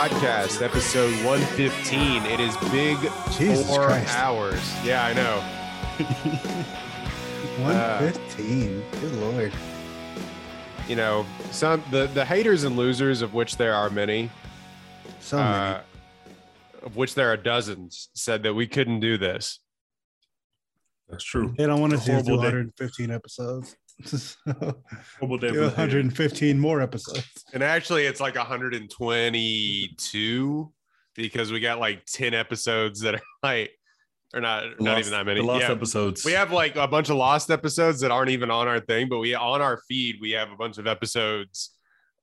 Podcast, episode 115. It is big Jesus four Christ. hours. Yeah, I know. Uh, 115. Good lord. You know, some the, the haters and losers, of which there are many, So uh, of which there are dozens, said that we couldn't do this. That's true. many. They don't want to do Horrible day. episodes. So, Horrible day do for 115 more episodes. And actually, it's like 122 because we got like 10 episodes that are like, or not, The not even that many. The lost Yeah. episodes. We have like a bunch of lost episodes that aren't even on our thing, but we on our feed we have a bunch of episodes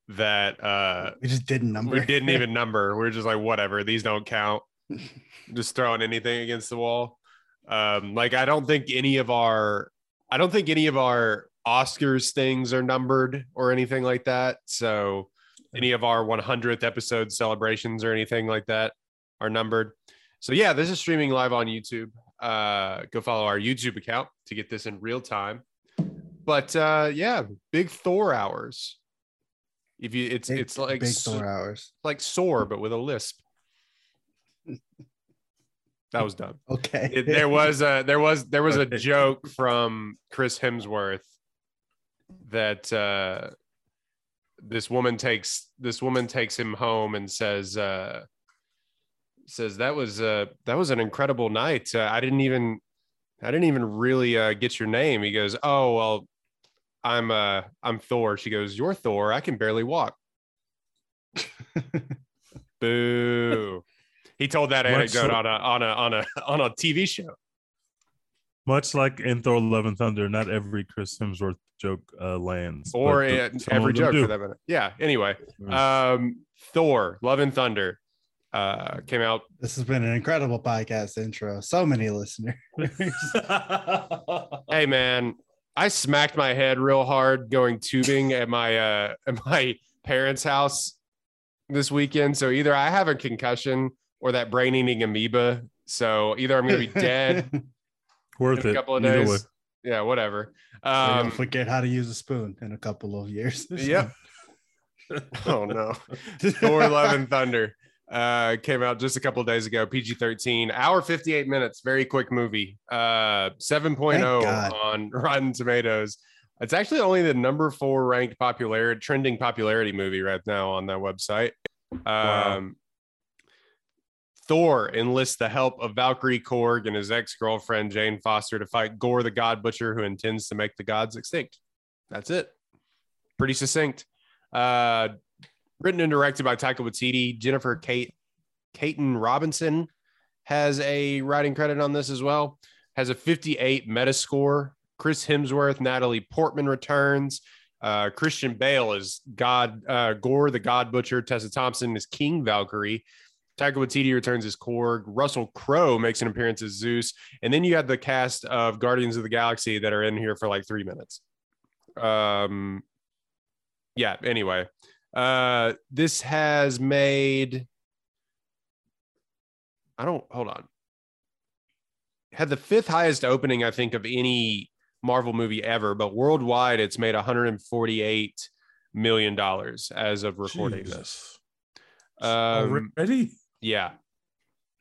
that uh We just didn't number. we didn't even number. We're just like whatever, these don't count. just throwing anything against the wall. Um like I don't think any of our I don't think any of our Oscars things are numbered or anything like that. So any of our 100th episode celebrations or anything like that are numbered. So yeah, this is streaming live on YouTube. Uh, go follow our YouTube account to get this in real time. But uh, yeah, big Thor hours. If you, it's Big- it's like big four hours. like sore, but with a lisp. That was dumb. Okay. It- there was a there was there was a joke from Chris Hemsworth that uh, this woman takes this woman takes him home and says uh, says that was uh, that was an incredible night. Uh, I didn't even I didn't even really uh, get your name. He goes, oh well, I'm uh I'm Thor. She goes, you're Thor. I can barely walk. Boo. He told that anecdote on a on a on a on a TV show. Much like in Thor: Love and Thunder, not every Chris Hemsworth joke uh, lands, or the- every joke do. for that minute. Yeah. Anyway, um, Thor: Love and Thunder uh, came out. this has been an incredible podcast intro. So many listeners. Hey, man, I smacked my head real hard going tubing at my uh, at my parents' house this weekend. So either I have a concussion or that brain eating amoeba. So either I'm gonna be dead Worth in a it. couple of days. way. Yeah, whatever. So you'll Um, forget how to use a spoon in a couple of years. Yep. oh no. Thor Love and Thunder uh came out just a couple of days ago PG-13 hour 58 minutes very quick movie uh 7.0 Thank God. on Rotten Tomatoes it's actually only the number 4 ranked popularity trending popularity movie right now on that website um Wow. Thor enlists the help of Valkyrie Korg and his ex-girlfriend Jane Foster to fight Gorr the God Butcher who intends to make the gods extinct that's it pretty succinct uh written and directed by Taika Waititi. Jennifer Kate Caton Robinson has a writing credit on this as well. Has a 58 Metascore. Chris Hemsworth, Natalie Portman returns. Uh, Christian Bale is God uh, Gorr, the God Butcher. Tessa Thompson is King Valkyrie. Taika Waititi returns as Korg. Russell Crowe makes an appearance as Zeus, and then you have the cast of Guardians of the Galaxy that are in here for like three minutes. Um, yeah. Anyway, uh, this has made. I don't hold on. Had the fifth highest opening, I think, of any Marvel movie ever, but worldwide it's made 148 million dollars as of recording this. Um, Already? Yeah.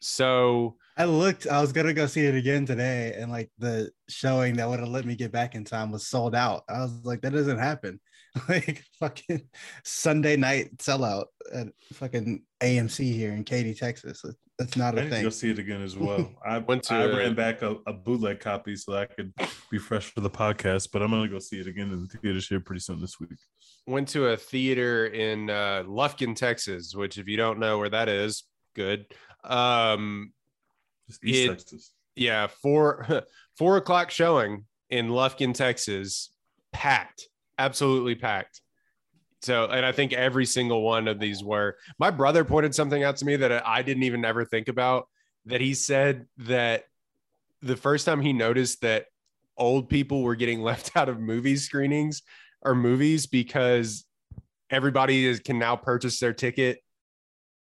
So I looked, I was gonna go see it again today, and like the showing that would have let me get back in time was sold out. I was like, that doesn't happen. Like fucking Sunday night sellout. at fucking AMC here in Katy, Texas. That's not I a thing. to go thing. see it again as well. I Went to I a- ran back a, a bootleg copy so that I could be fresh for the podcast, but I'm gonna go see it again in the theaters here pretty soon this week. Went to a theater in uh, Lufkin, Texas, which if you don't know where that is, good. Um, It- Texas. yeah, four four o'clock showing in Lufkin, Texas, packed, absolutely packed. So, and I think every single one of these were. My brother pointed something out to me that I didn't even ever think about. That he said that the first time he noticed that old people were getting left out of movie screenings or movies because everybody is, can now purchase their ticket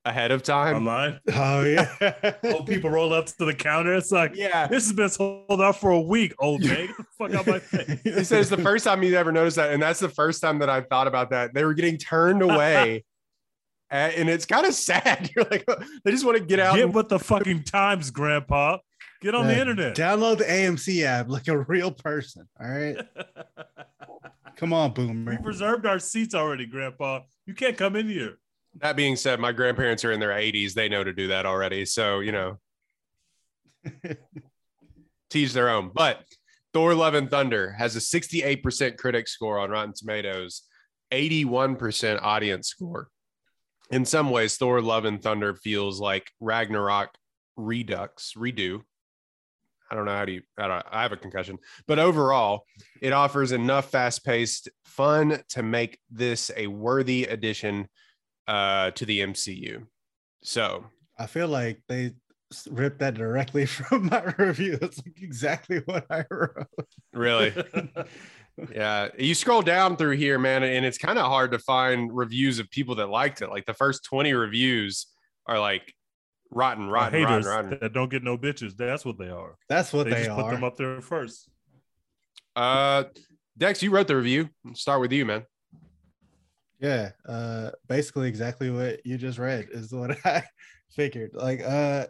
ahead of time. Online. Oh yeah. Old people roll up to the counter. It's like, Yeah. this has been sold out for a week, old man. Get the fuck out my face. He says the first time he's ever noticed that, and that's the first time that I thought about that. They were getting turned away, A- and it's kind of sad. You're like, oh, they just want to get out. Get and- with the fucking times, Grandpa. Get on the internet. Download the AMC app like a real person. All right. Come on, boom. we boomer. reserved our seats already, Grandpa. You can't come in here. That being said, my grandparents are in their 80s. They know to do that already. So you know, teach their own. But Thor: Love and Thunder has a 68% critic score on Rotten Tomatoes, 81% audience score. In some ways, Thor: Love and Thunder feels like Ragnarok Redux redo. I don't know how do you. I, don't, I have a concussion, but overall, it offers enough fast-paced fun to make this a worthy addition uh, to the MCU. So I feel like they ripped that directly from my review. It's like exactly what I wrote. really, yeah, you scroll down through here, man, and it's kind of hard to find reviews of people that liked it. Like the first twenty reviews are like rotten, rotten, rotten, haters rotten. that don't get no bitches. That's what they are. That's what they, are. they, just put them up there first. Uh, Dex, you wrote the review. Let's start with you, man. Yeah, uh basically exactly what you just read is what I figured. Like uh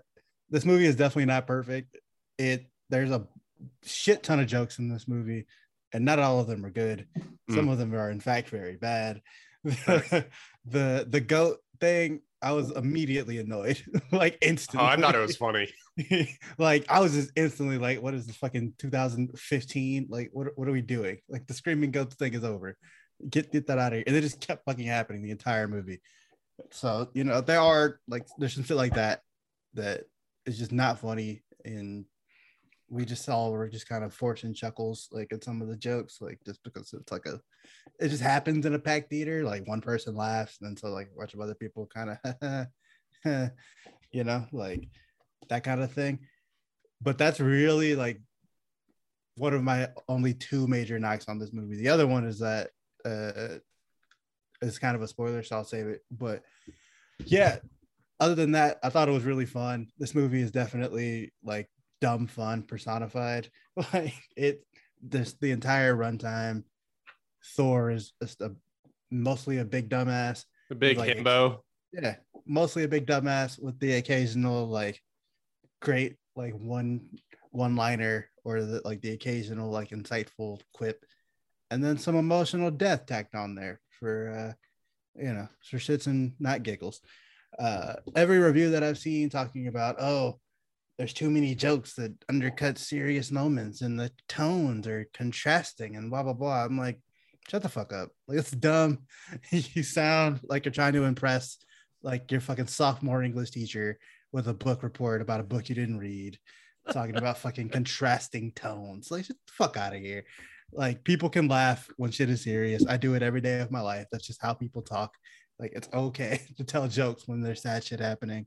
this movie is definitely not perfect. It there's a shit ton of jokes in this movie and not all of them are good. Some of them are in fact very bad. the the goat thing I was immediately annoyed like instantly. Oh. I thought it was funny. like I was just instantly like, what is this fucking 2015? Like, what, what are we doing? Like the screaming goats thing is over. Get get that out of here. And it just kept fucking happening the entire movie. So, you know, there are like there's some shit like that that is just not funny. And we just all were just kind of forcing chuckles like at some of the jokes, like just because it's like a it just happens in a packed theater. Like one person laughs, and then so like a bunch of other people kind of you know, like that kind of thing. But that's really like one of my only two major knocks on this movie. The other one is that uh it's kind of a spoiler, so I'll save it. But yeah, other than that, I thought it was really fun. This movie is definitely like dumb fun personified. Like it this the entire runtime. Thor is just a mostly a big dumbass A big Like- himbo. yeah mostly a big dumbass with the occasional like great like one one liner or the like the occasional like insightful quip and then some emotional death tacked on there for uh you know for shits and not giggles uh every review that i've seen talking about oh there's too many jokes that undercut serious moments and the tones are contrasting and blah blah blah i'm like shut the fuck up like it's dumb you sound like you're trying to impress like your fucking sophomore English teacher with a book report about a book you didn't read, talking about fucking contrasting tones. Like, get the fuck out of here. Like, people can laugh when shit is serious. I do it every day of my life. That's just how people talk. Like, it's okay to tell jokes when there's sad shit happening.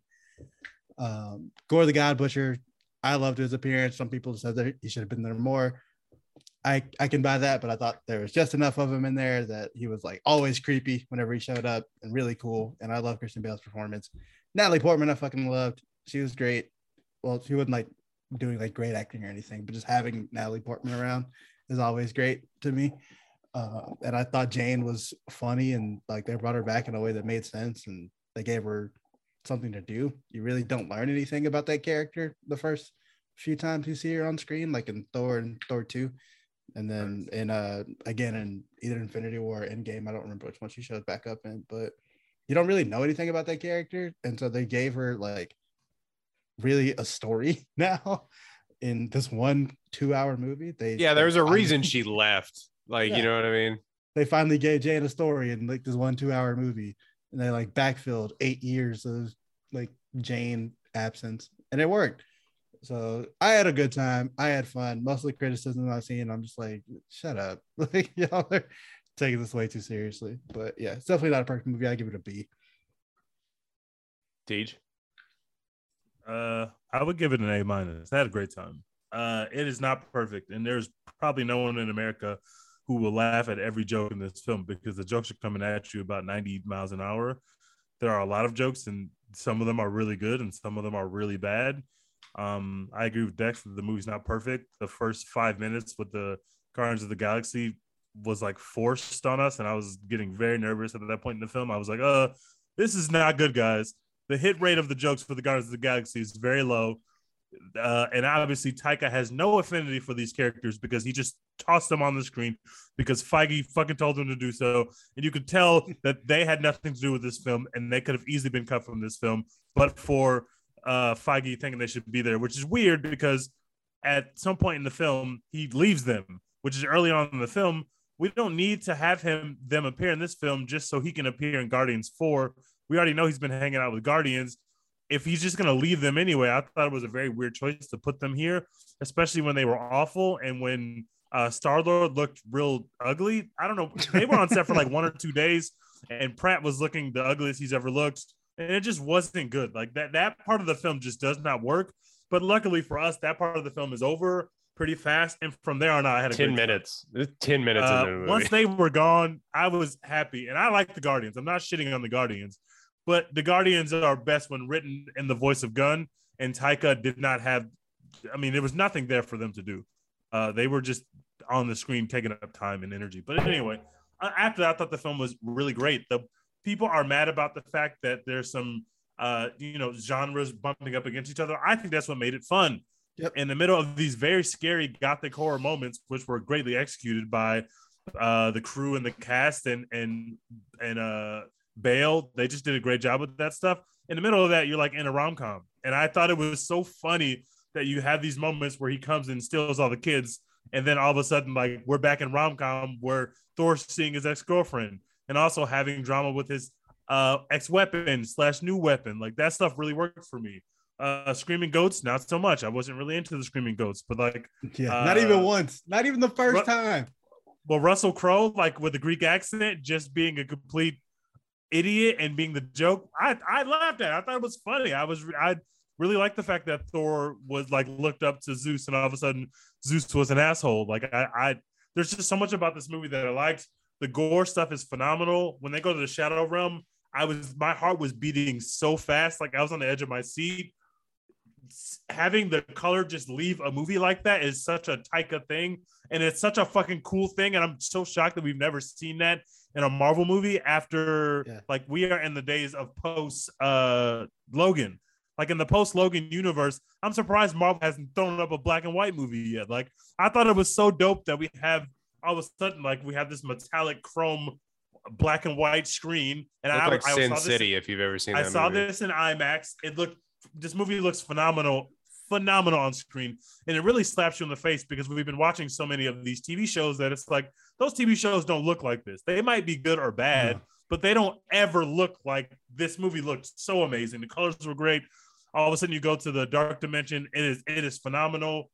Um, Gorr the God Butcher, I loved his appearance. Some people said that he should have been there more. I, I can buy that, but I thought there was just enough of him in there that he was like always creepy whenever he showed up and really cool. And I love Christian Bale's performance. Natalie Portman, I fucking loved. She was great. Well, she wasn't like doing like great acting or anything, but just having Natalie Portman around is always great to me. Uh, and I thought Jane was funny and like they brought her back in a way that made sense and they gave her something to do. You really don't learn anything about that character the first few times you see her on screen, like in Thor and Thor 2 and then in uh again in either Infinity War or Endgame, I don't remember which one she shows back up in, but you don't really know anything about that character, and so they gave her like really a story now in this one two-hour movie. They Yeah, there was a finally- reason she left. Like, Yeah. you know what I mean? they finally gave Jane a story in like this one two-hour movie, and they like backfilled eight years of like Jane absence, and it worked. So I had a good time. I had fun. Most of the criticism I've seen, I'm just like, shut up. Like y'all are taking this way too seriously. But yeah, it's definitely not a perfect movie. I give it a B. Deej. Uh, I would give it an A minus. I had a great time. Uh, it is not perfect, and there's probably no one in America who will laugh at every joke in this film because the jokes are coming at you about 90 miles an hour. There are a lot of jokes, and some of them are really good, and some of them are really bad. Um, I agree with Dex that the movie's not perfect. The first five minutes with the Guardians of the Galaxy was like forced on us, and I was getting very nervous at that point in the film. I was like, "Uh, this is not good, guys." The hit rate of the jokes for the Guardians of the Galaxy is very low, uh, and obviously Taika has no affinity for these characters because he just tossed them on the screen because Feige fucking told him to do so, and you could tell that they had nothing to do with this film, and they could have easily been cut from this film, but for uh, Feige thinking they should be there, which is weird because at some point in the film he leaves them, which is early on in the film. We don't need to have him them appear in this film just so he can appear in Guardians Four. We already know he's been hanging out with Guardians. If he's just gonna leave them anyway, I thought it was a very weird choice to put them here, especially when they were awful and when uh, Star Lord looked real ugly. I don't know. They were on set for like one or two days, and Pratt was looking the ugliest he's ever looked, and it just wasn't good. Like that that part of the film just does not work. But luckily for us, that part of the film is over pretty fast, and from there on out, I had a 10 great minutes. 10 minutes Uh, the once they were gone, I was happy, and I like the Guardians. I'm not shitting on the Guardians, but the Guardians are best when written in the voice of Gunn, and Taika did not have. I mean, there was nothing there for them to do. Uh, they were just on the screen taking up time and energy. But anyway, uh, after that, I thought the film was really great. The people are mad about the fact that there's some, uh, you know, genres bumping up against each other. I think that's what made it fun Yep. in the middle of these very scary gothic horror moments, which were greatly executed by uh, the crew and the cast and and and uh, Bale. They just did a great job with that stuff. In the middle of that, you're like in a rom com, and I thought it was so funny that you have these moments where he comes and steals all the kids, and then all of a sudden, like we're back in rom com where Thor's seeing his ex girlfriend, and also having drama with his uh, ex weapon slash new weapon. Like that stuff really worked for me. Uh, Screaming Goats, not so much. I wasn't really into the Screaming Goats, but like, Yeah, not even Uh, once, not even the first Ru- time. well, Russell Crowe, like with the Greek accent, just being a complete idiot and being the joke. I I laughed at. It. I thought it was funny. I was I really liked the fact that Thor was like looked up to Zeus, and all of a sudden Zeus was an asshole. Like I I there's just so much about this movie that I liked. The Gorr stuff is phenomenal. When they go to the Shadow Realm, I was my heart was beating so fast, like I was on the edge of my seat. Having the color just leave a movie like that is such a Taika thing, and it's such a fucking cool thing. And I'm so shocked that we've never seen that in a Marvel movie after Yeah. like we are in the days of post uh Logan. Like in the post Logan universe, I'm surprised Marvel hasn't thrown up a black and white movie yet. Like I thought it was so dope that we have all of a sudden like we have this metallic chrome black and white screen. And Looked I, like I Sin saw this, City, if you've ever seen I that saw movie. this in IMAX. It looked this movie looks phenomenal, phenomenal on screen, and it really slaps you in the face because we've been watching so many of these TV shows that it's like those TV shows don't look like this. They might be good or bad, No. but they don't ever look like this movie looked so amazing. The colors were great. All of a sudden, you go to the dark dimension. It is it is phenomenal.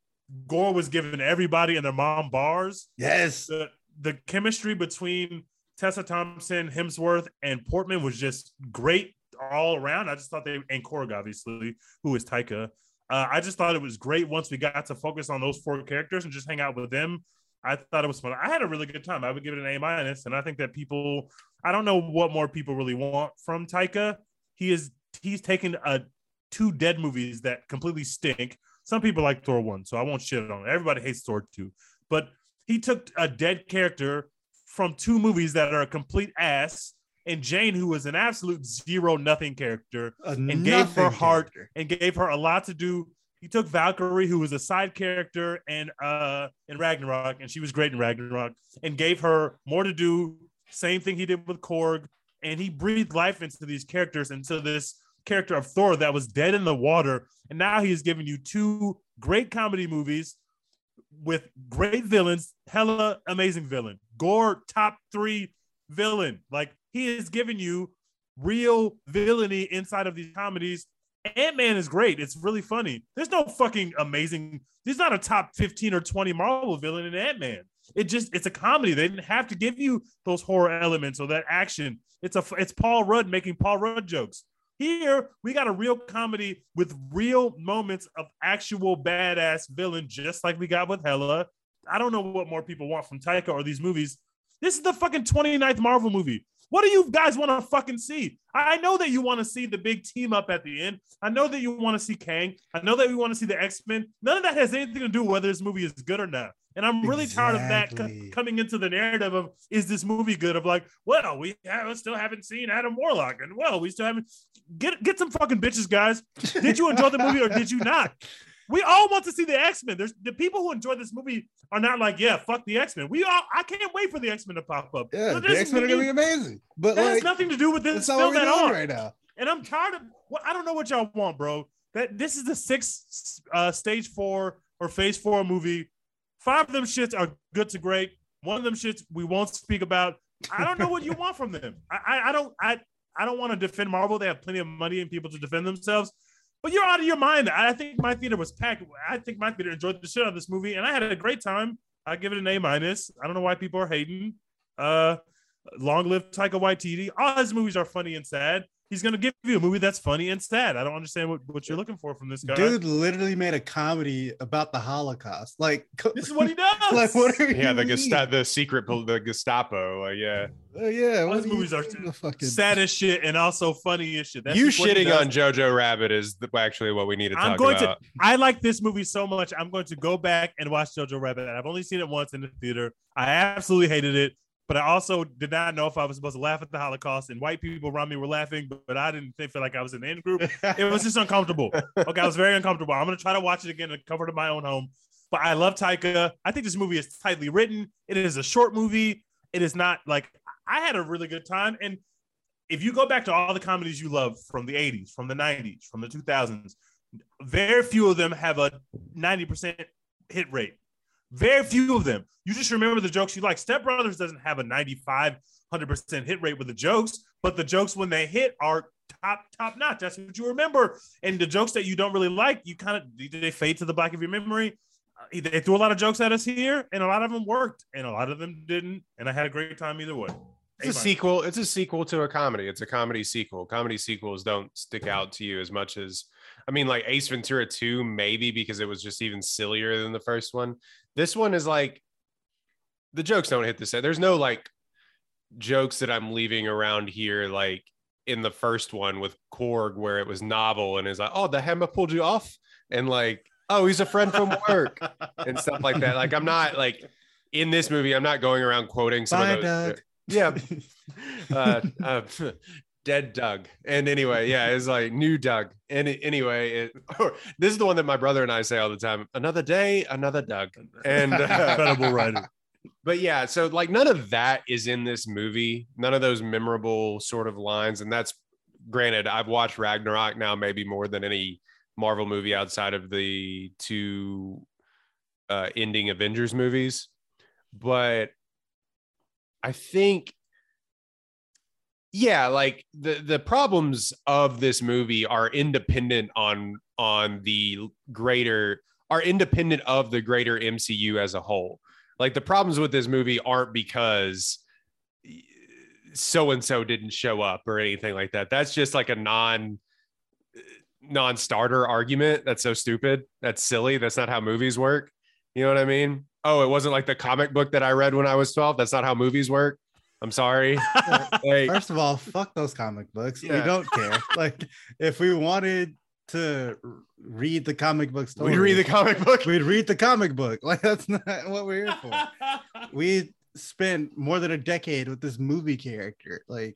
Gorr was giving everybody and their mom bars Yes, the the chemistry between Tessa Thompson, Hemsworth, and Portman was just great all around. I just thought they and Korg, obviously, who is Taika. Uh, I just thought it was great once we got to focus on those four characters and just hang out with them. I thought it was fun. I had a really good time. I would give it an A minus, and I think that people. I don't know what more people really want from Taika. He is he's taken a two dead movies that completely stink. Some people like Thor one, so I won't shit on it. Everybody hates Thor two, but he took a dead character from two movies that are a complete ass, and Jane, who was an absolute zero nothing character, and gave her heart and gave her a lot to do. He took Valkyrie, who was a side character in uh in Ragnarok, and she was great in Ragnarok, and gave her more to do. Same thing he did with Korg. and he breathed life into these characters, into this character of Thor that was dead in the water, and now he is giving you two great comedy movies with great villains, hella amazing villain, Gorr top three villain. Like he is giving you real villainy inside of these comedies. Ant Man is great. It's really funny. There's no fucking amazing. There's not a top 15 or 20 Marvel villain in Ant Man. It just it's a comedy. They didn't have to give you those horror elements or that action. It's a it's Paul Rudd making Paul Rudd jokes. Here we got a real comedy with real moments of actual badass villain, just like we got with Hela. I don't know what more people want from Taika or these movies. This is the fucking 29th Marvel movie. What do you guys want to fucking see? I know that you want to see the big team up at the end. I know that you want to see Kang. I know that we want to see the X Men. None of that has anything to do with whether this movie is good or not. And I'm really tired of that Exactly. coming into the narrative of is this movie good? Of like, well, we have, still haven't seen Adam Warlock, and well, we still haven't get get some fucking bitches, guys. Did you enjoy the movie or did you not? We all want to see the X Men. There's the people who enjoy this movie are not like, yeah, fuck the X Men. We all, I can't wait for the X Men to pop up. Yeah, the X Men are gonna be amazing. But that has nothing to do with this that's not what film at all. right now. And I'm tired of. Well, I don't know what y'all want, bro. That this is the sixth uh, stage four or phase four movie. Five of them shits are good to great. One of them shits we won't speak about. I don't know what you want from them. I, I, I don't. I, I don't want to defend Marvel. They have plenty of money and people to defend themselves. But you're out of your mind. I think my theater was packed. I think my theater enjoyed the shit out of this movie, and I had a great time. I give it an A minus. I don't know why people are hating. Uh, long live Taika Waititi. All his movies are funny and sad. He's gonna give you a movie that's funny and sad. I don't understand what, what you're looking for from this guy. Dude literally made a comedy about the Holocaust. Like, this is what he does. like what are Yeah, you the mean? Gestapo, the secret, the Gestapo. Like, yeah, Uh, yeah, All what his do you movies are mean fucking sad as shit and also funny as shit. That's you just what he shitting on Jojo Rabbit is the, actually what we need to talk I'm going about. to. I like this movie so much. I'm going to go back and watch Jojo Rabbit. I've only seen it once in the theater. I absolutely hated it, but I also did not know if I was supposed to laugh at the Holocaust. And white people around me were laughing, but, but I didn't think, feel like I was in the in group. It was just uncomfortable. Okay, I was very uncomfortable. I'm gonna try to watch it again in the comfort of my own home. But I love Taika. I think this movie is tightly written. It is a short movie. It is not like I had a really good time. And if you go back to all the comedies you love from the 80s, from the 90s, from the 2000s, very few of them have a 90% hit rate. Very few of them. You just remember the jokes you like. Step Brothers doesn't have a 95, 100% hit rate with the jokes, but the jokes when they hit are top, top notch. That's what you remember. And the jokes that you don't really like, you kind of they fade to the back of your memory. Uh, They threw a lot of jokes at us here, and a lot of them worked, and a lot of them didn't. And I had a great time either way. It's a sequel. It's a sequel to a comedy. It's a comedy sequel. Comedy sequels don't stick out to you as much as, I mean, like Ace Ventura 2, maybe because it was just even sillier than the first one. This one is like, the jokes don't hit the set. There's no like jokes that I'm leaving around here, like in the first one with Korg, where it was novel and it's like, oh, the hammer pulled you off. And like, oh, he's a friend from work and stuff like that. Like, I'm not like, in this movie, I'm not going around quoting some Bye, of those. Doug. Yeah, uh, uh, dead Doug. And anyway, yeah, it's like new Doug. And it- anyway, it, or, this is the one that my brother and I say all the time. Another day, another Doug. And uh, incredible writer. but yeah, so like none of that is in this movie. None of those memorable sort of lines. And that's granted, I've watched Ragnarok now maybe more than any Marvel movie outside of the two uh, ending Avengers movies. But I think, yeah, like the the problems of this movie are independent on on the greater are independent of the greater MCU as a whole. Like the problems with this movie aren't because so and so didn't show up or anything like that. That's just like a non non-starter argument. That's so stupid. That's silly. That's not how movies work. You know what I mean? Oh, it wasn't like the comic book that I read when I was 12. That's not how movies work. I'm sorry. Like, First of all, fuck those comic books. Yeah. We don't care. like, if we wanted to read the comic book story, we read the comic book. we'd read the comic book. Like, that's not what we're here for. we spent more than a decade with this movie character. Like,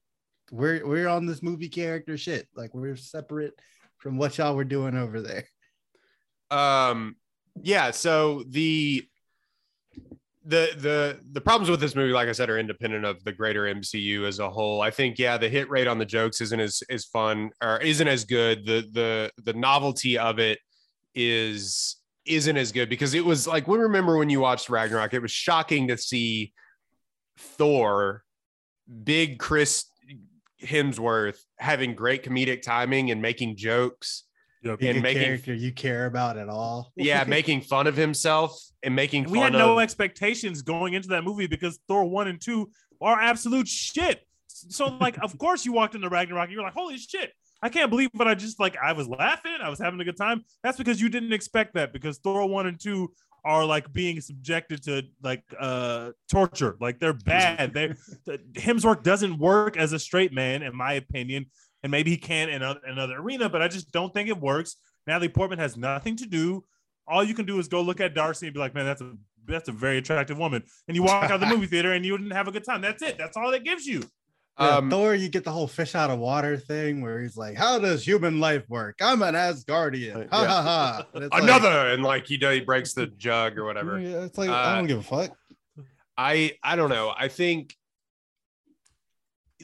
we're we're on this movie character shit. Like, we're separate from what y'all were doing over there. um yeah so the the the the problems with this movie, like I said, are independent of the greater MCU as a whole. I think, yeah, the hit rate on the jokes isn't as as fun or isn't as good. The the the novelty of it is isn't as good because it was like we remember when you watched Ragnarok, it was shocking to see Thor, big Chris Hemsworth having great comedic timing and making jokes. Yep. Pick And making- character you care about at all. Yeah, making fun of himself and making And we fun had no of expectations going into that movie because Thor one and two are absolute shit. So like, of course, you walked into Ragnarok, and you're like, holy shit. I can't believe what I just like. I was laughing. I was having a good time. That's because you didn't expect that because Thor one and two are like being subjected to like uh torture. Like they're bad. They Hemsworth doesn't work as a straight man, in my opinion, and maybe he can in a- another arena, but I just don't think it works. Natalie Portman has nothing to do. All you can do is go look at Darcy and be like, man, that's a that's a very attractive woman. And you walk out of the movie theater and you didn't have a good time. That's it. That's all it gives you. Yeah, um, Thor, you get the whole fish out of water thing where he's like, "How does human life work? I'm an Asgardian." Ha Yeah. ha ha. And it's like- another and like he he breaks the jug or whatever. Yeah, it's like I Uh, don't give a fuck. I I don't know. I think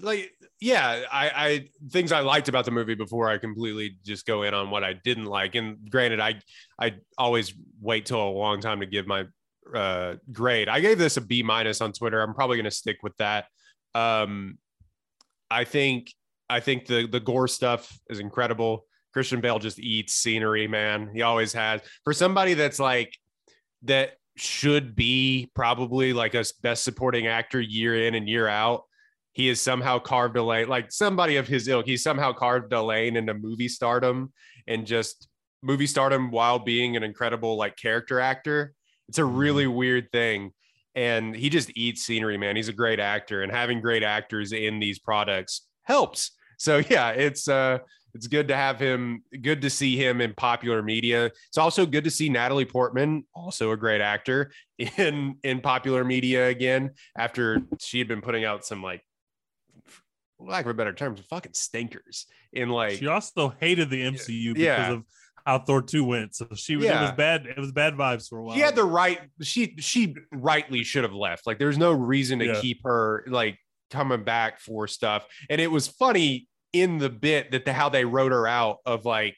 like yeah, I I things I liked about the movie before I completely just go in on what I didn't like. And granted, I I always wait till a long time to give my uh grade. I gave this a B minus on Twitter. I'm probably gonna stick with that. Um I think I think the the Gorr stuff is incredible. Christian Bale just eats scenery, man. He always has. For somebody that's like that should be probably like a best supporting actor year in and year out. He has somehow carved a lane, like somebody of his ilk. he somehow carved a lane into movie stardom and just movie stardom while being an incredible like character actor. It's a really weird thing. And he just eats scenery, man. He's a great actor, and having great actors in these products helps. So yeah, it's uh it's good to have him good to see him in popular media it's also good to see natalie portman also a great actor in in popular media again after she had been putting out some like lack of a better term fucking stinkers in like She also hated the MCU because Yeah. of how Thor 2 went. So she was it was bad. It was bad vibes for a while. she had the right she she rightly should have left like there's no reason to Yeah. keep her like coming back for stuff and it was funny in the bit that the how they wrote her out of like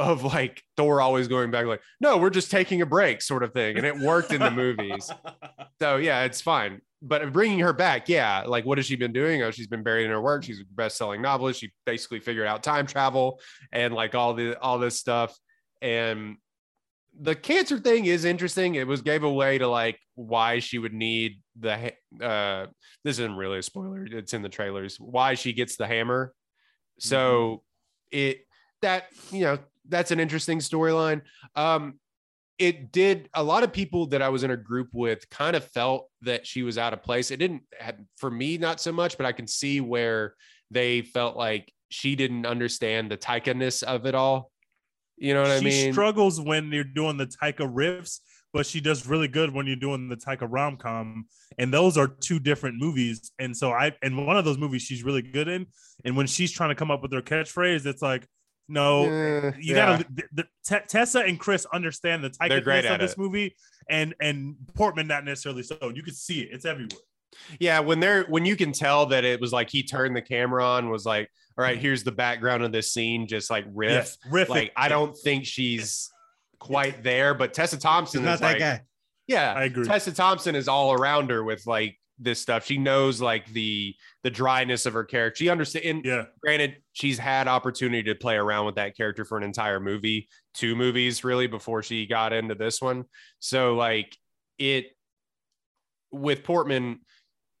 of like Thor always going back like no we're just taking a break sort of thing and it worked in the movies. So yeah it's fine. But bringing her back yeah like what has she been doing? Oh she's been buried in her work. She's a best-selling novelist. She basically figured out time travel and like all the all this stuff. And the cancer thing is interesting. It was gave away to like why she would need the uh this isn't really a spoiler. It's in the trailers. Why she gets the hammer. So it that you know that's an interesting storyline um it did a lot of people that i was in a group with kind of felt that she was out of place it didn't for me not so much but i can see where they felt like she didn't understand the taika-ness of it all you know what she i mean struggles when you're doing the Taika riffs, but she does really good when you're doing the Taika rom com. And those are two different movies. And so I, and one of those movies she's really good in. And when she's trying to come up with her catchphrase, it's like, no, Eh, you yeah. gotta. The, the, Te- Tessa and Chris understand the They're great of this it. movie, and and Portman not necessarily so. You can see it; it's everywhere. Yeah, when they're when you can tell that it was like he turned the camera on, was like, all right, here's the background of this scene, just like riff. Yes, riff. Like I don't think she's quite there, but Tessa Thompson He's not is that like, guy. yeah, I agree. Tessa Thompson is all around her with like this stuff. She knows like the the dryness of her character. She understands. And Yeah, granted, she's had opportunity to play around with that character for an entire movie, two movies really before she got into this one. So like it with Portman,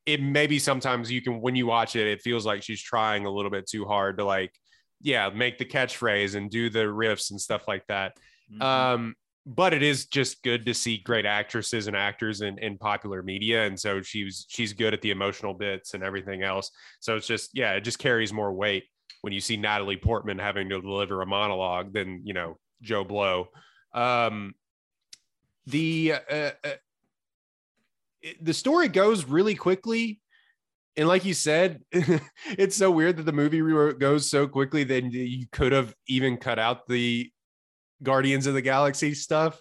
it maybe sometimes you can when you watch it, it feels like she's trying a little bit too hard to like, yeah, make the catchphrase and do the riffs and stuff like that. Mm-hmm. Um, but it is just good to see great actresses and actors in, in popular media. And so she's she's good at the emotional bits and everything else. So it's just, yeah, it just carries more weight when you see Natalie Portman having to deliver a monologue than, you know, Joe Blow. Um, the uh, uh, the story goes really quickly. And like you said, it's so weird that the movie goes so quickly that you could have even cut out the Guardians of the Galaxy stuff.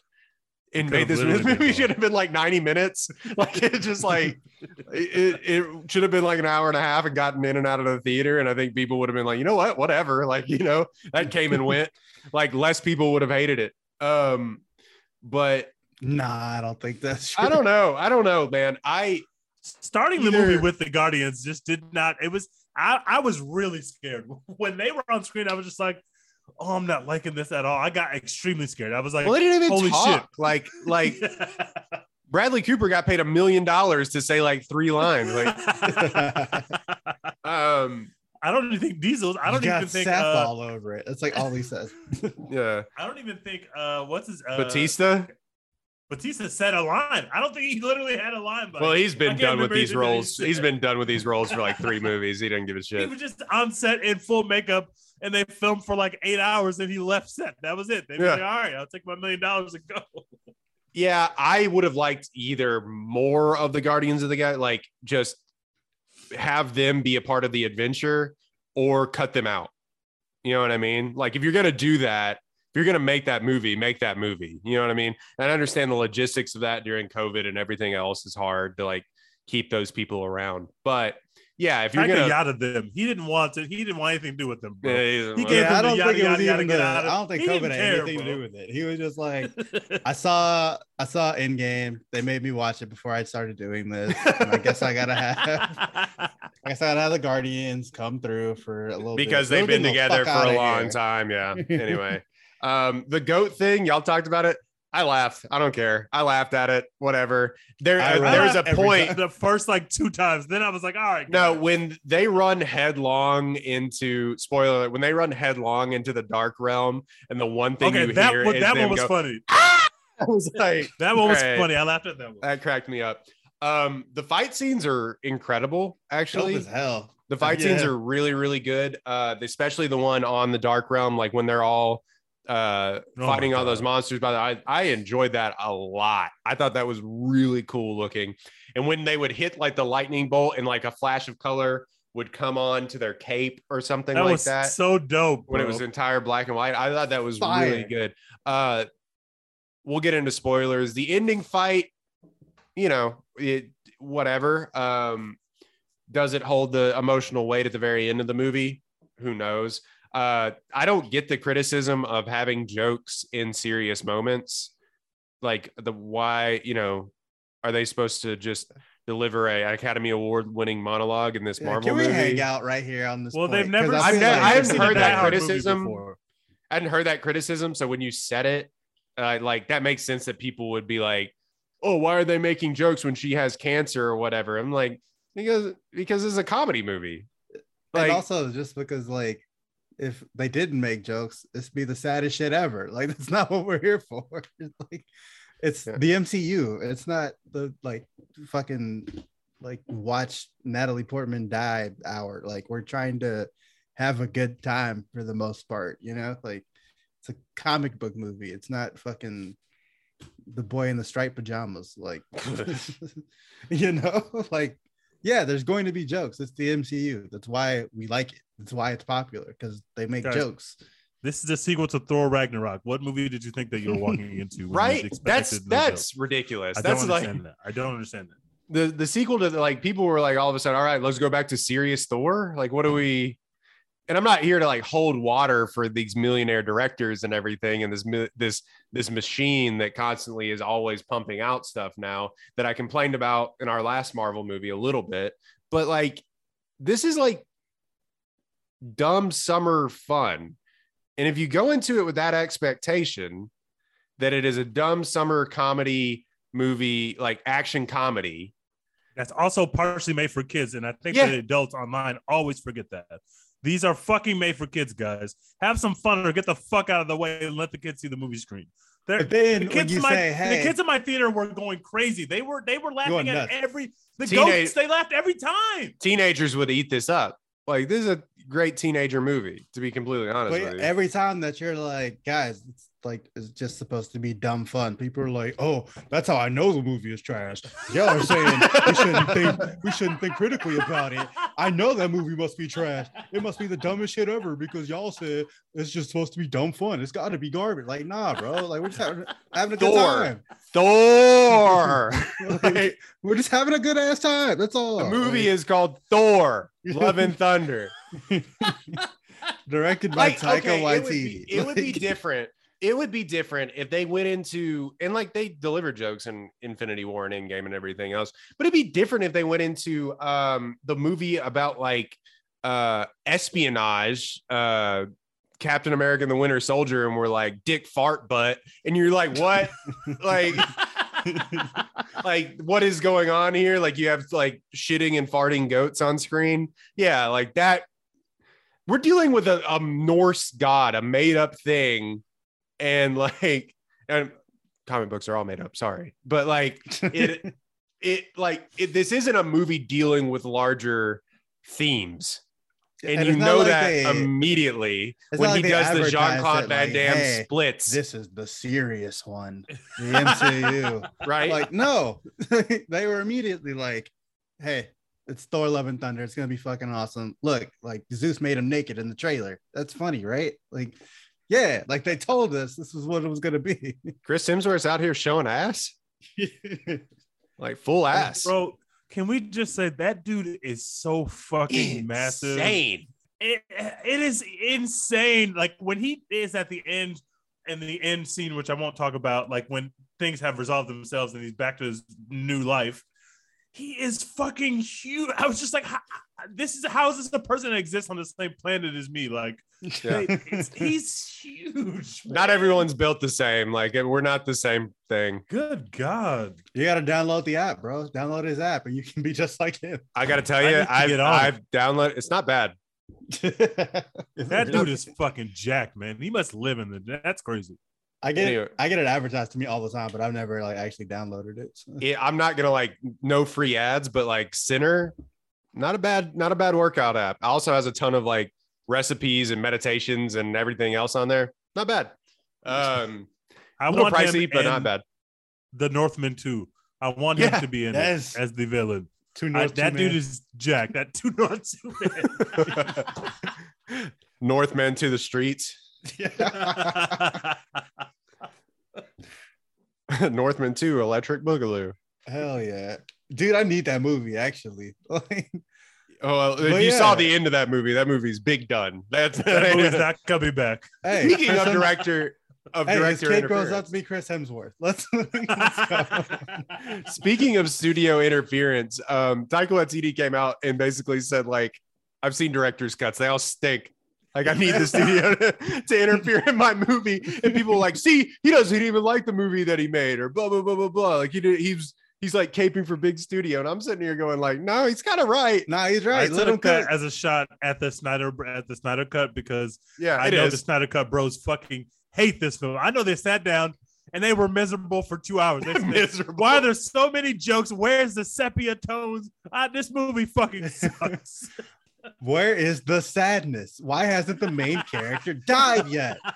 and made this movie should have been like 90 minutes. Like it just like it, it should have been like an hour and a half and gotten in and out of the theater. And I think people would have been like, you know what, whatever. Like, you know, that came and went. Like less people would have hated it. Um, but Nah, I don't think that's true. I don't know. I don't know, man. I starting the movie with the Guardians just did not. It was I I was really scared when they were on screen. I was just like, oh, I'm not liking this at all. I got extremely scared. I was like, well, they didn't even holy talk. shit. Like, like Bradley Cooper got paid a million dollars to say like three lines. Like, um, I don't even think Diesel. I don't You got even think. sap Uh, all over it. That's like all he says. yeah, I don't even think. Uh, what's his uh, Bautista. Bautista said a line. I don't think he literally had a line. But Well, he's I been done with these anything that he roles. He's been done with these roles for like three movies. He didn't give a shit. He was just on set in full makeup, and they filmed for like eight hours, and he left set. That was it. They were Yeah. like, "All right, I'll take my million dollars and go." Yeah, I would have liked either more of the Guardians of the Guy, like just have them be a part of the adventure or cut them out. You know what I mean? Like if you're gonna do that, if you're gonna make that movie, make that movie. You know what I mean? And I understand the logistics of that during COVID and everything else is hard to like keep those people around. But yeah, if you're Taika gonna yada them. He didn't want to. He didn't want anything to do with them. Bro. Yeah, He well, gave Yeah, I don't the think it yada, was yada, even get the, out of- I don't think He COVID didn't had care, anything to bro. do with it. He was just like, I saw I saw Endgame. They made me watch it before I started doing this. And I guess I gotta have I guess I gotta have the Guardians come through for a little bit. because They'll they've been get the together for a long here. time. Yeah. Anyway, um, the goat thing, y'all talked about it. I laughed. I don't care. I laughed at it. Whatever. There, I uh, laughed there's a point. time. the first like two times. Then I was like, all right. No, guys. when they run headlong into spoiler, alert, when they run headlong into the dark realm, and the one thing okay, you that hear one, is that one was go, funny. I was like, That one was Right. funny. I laughed at that one. that cracked me up. Um, the fight scenes are incredible. Dope Actually, as hell. The fight scenes are really, really good. Uh, especially the one on the Dark Realm, like when they're all uh Oh fighting all those monsters. By the I, I enjoyed that a lot. I thought that was really cool looking. And when they would hit like the lightning bolt and like a flash of color would come on to their cape or something That like was that so dope. when it was entire black and white. I thought that was Fire. really good. Uh, we'll get into spoilers. The ending fight, you know, it whatever. Um, does it hold the emotional weight at the very end of the movie? Who knows? Uh, I don't get the criticism of having jokes in serious moments. Like the why, you know, are they supposed to just deliver a an Academy Award winning monologue in this Yeah, Marvel can we movie? hang out right here on this? Well, they've never I I've feel never- like I this haven't heard that Die Hard movie criticism. before. I hadn't heard that criticism. So when you said it, uh, like that makes sense that people would be like, "Oh, why are they making jokes when she has cancer or whatever?" I'm like, because because it's a comedy movie. Like, and also just because like if they didn't make jokes, it's be the saddest shit ever. Like that's not what we're here for. Like it's Yeah. the MCU. It's not the like fucking like watch Natalie Portman die hour. Like we're trying to have a good time for the most part, you know? Like it's a comic book movie. It's not fucking the boy in the striped pajamas. Like you know, like yeah, there's going to be jokes. It's the MCU. That's why we like it. That's why it's popular because they make Guys, jokes. This is the sequel to Thor Ragnarok. What movie did you think that you were walking into? right? That's that's joke? ridiculous. I That's don't like that. I don't understand that. the the sequel to the, like people were like all of a sudden, all right, let's go back to serious Thor. Like, what do we? And I'm not here to like hold water for these millionaire directors and everything, and this this this machine that constantly is always pumping out stuff now that I complained about in our last Marvel movie a little bit. But like, this is like dumb summer fun, and if you go into it with that expectation that it is a dumb summer comedy movie, like action comedy, That's also partially made for kids, and I think Yeah. that adults online always forget that. These are fucking made for kids, guys. Have some fun or get the fuck out of the way and let the kids see the movie screen. They're, But then the when kids, you in my, say, the kids in my theater were going crazy. They were they were laughing at nuts. every the Teenage- goats. They laughed every time. teenagers would eat this up. Like this is a great teenager movie, to be completely honest But every time that you're like, guys, it's like is just supposed to be dumb fun. People are like, "Oh, that's how I know the movie is trash." Y'all are saying we shouldn't think we shouldn't think critically about it. I know that movie must be trash. It must be the dumbest shit ever because y'all said it's just supposed to be dumb fun. It's got to be garbage. Like, nah, bro. Like we're just having, having a good Thor. time. Thor. Like, we're just having a good ass time. That's all. the movie Like, is called Thor: Love and Thunder. directed by Taika okay, it would, Waititi. be, it would be different. It would be different if they went into and like they deliver jokes in Infinity War and Endgame and everything else. But it'd be different if they went into um the movie about like uh espionage, uh Captain America and the Winter Soldier, and we're like Dick Fart Butt, and you're like, what? like, like what is going on here? Like you have like shitting and farting goats on screen. Yeah, like that. We're dealing with a, a Norse god, a made up thing, and like, and comic books are all made up. Sorry, but like it, it like it, this isn't a movie dealing with larger themes. And, And you know like that they- immediately when not he like does the Jean Claude Van like, Damme "Hey, splits, this is the serious one, the MCU. right? like, no, they were immediately like, "Hey, it's Thor: Love and Thunder. It's gonna be fucking awesome. Look, like Zeus made him naked in the trailer. That's funny, right? Like, yeah, like they told us this was what it was gonna be. Chris Hemsworth's out here showing ass, like full ass. Bro, can we just say that dude is so fucking massive? Insane. It, it is insane. Like when he is at the end and the end scene, which I won't talk about, like when things have resolved themselves and he's back to his new life. He is fucking huge. I was just like, how, this is how is this a person that exists on the same planet as me? Like, Yeah. it's- he's huge. Not everyone's built the same. Like we're not the same thing. Good God. You gotta download the app, bro. Download his app, and you can be just like him. I got to tell you, need to I've, I've downloaded. It's not bad. That dude is fucking jacked, man. He must live in the. That's crazy. I get Anyway. it, I get it advertised to me all the time, but I've never like actually downloaded it. so. It- I'm not gonna like no free ads, but like Centr, not a bad, not a bad workout app. Also has a ton of like recipes and meditations and everything else on there. Not bad. Um, I a little want him pricey, but not bad. The Northman too. I want Yeah, him to be in yes. as the villain. Two I- that two dude man. is Jack. That two North two man. Northmen to the streets. Northman 2, Electric Boogaloo. Hell yeah, dude! I need that movie actually. Like, Oh, well, if Well, you saw the end of that movie, that movie's big done. That's that movie's not coming back. hey, speaking Chris of director of hey, his director kid grows up to be Chris Hemsworth. Let's, let's. Speaking of studio interference, um, Taika Waititi came out and basically said, like, I've seen director's cuts. They all stink. Like, I need the studio to, to interfere in my movie. And people were like, see, he doesn't even like the movie that he made, or blah, blah, blah, blah, blah. Like, he did, he's he's like caping for big studio. And I'm sitting here going, like, no, he's kind of right. Nah, he's right I right. Let him took that cut. as a shot at the Snyder at the Snyder cut because Yeah, I know is. the Snyder cut bros fucking hate this film. I know they sat down and they were miserable for two hours. They said, Miserable. Why are there so many jokes? Where's the sepia tones? Ah, this movie fucking sucks. Where is the sadness? Why hasn't the main character died yet?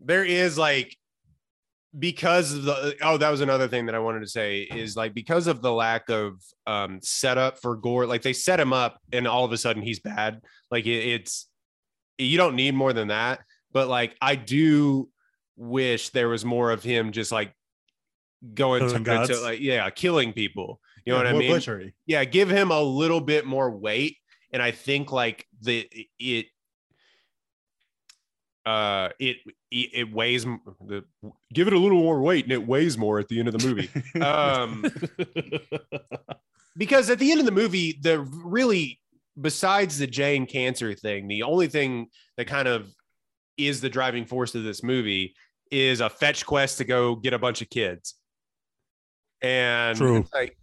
there is like because of the oh that was another thing that i wanted to say is like because of the lack of um setup for Gorr like they set him up and all of a sudden he's bad. Like it, it's you don't need more than that. But like i do wish there was more of him just like going to, to like yeah killing people. You know what i mean? butchery. yeah give him a little bit more weight. And i think like the it uh it it, weighs the give it a little more weight and it weighs more at the end of the movie. Um because at the end of the movie the really besides the jane cancer thing the only thing that kind of is the driving force of this movie is a fetch quest to go get a bunch of kids. And True. like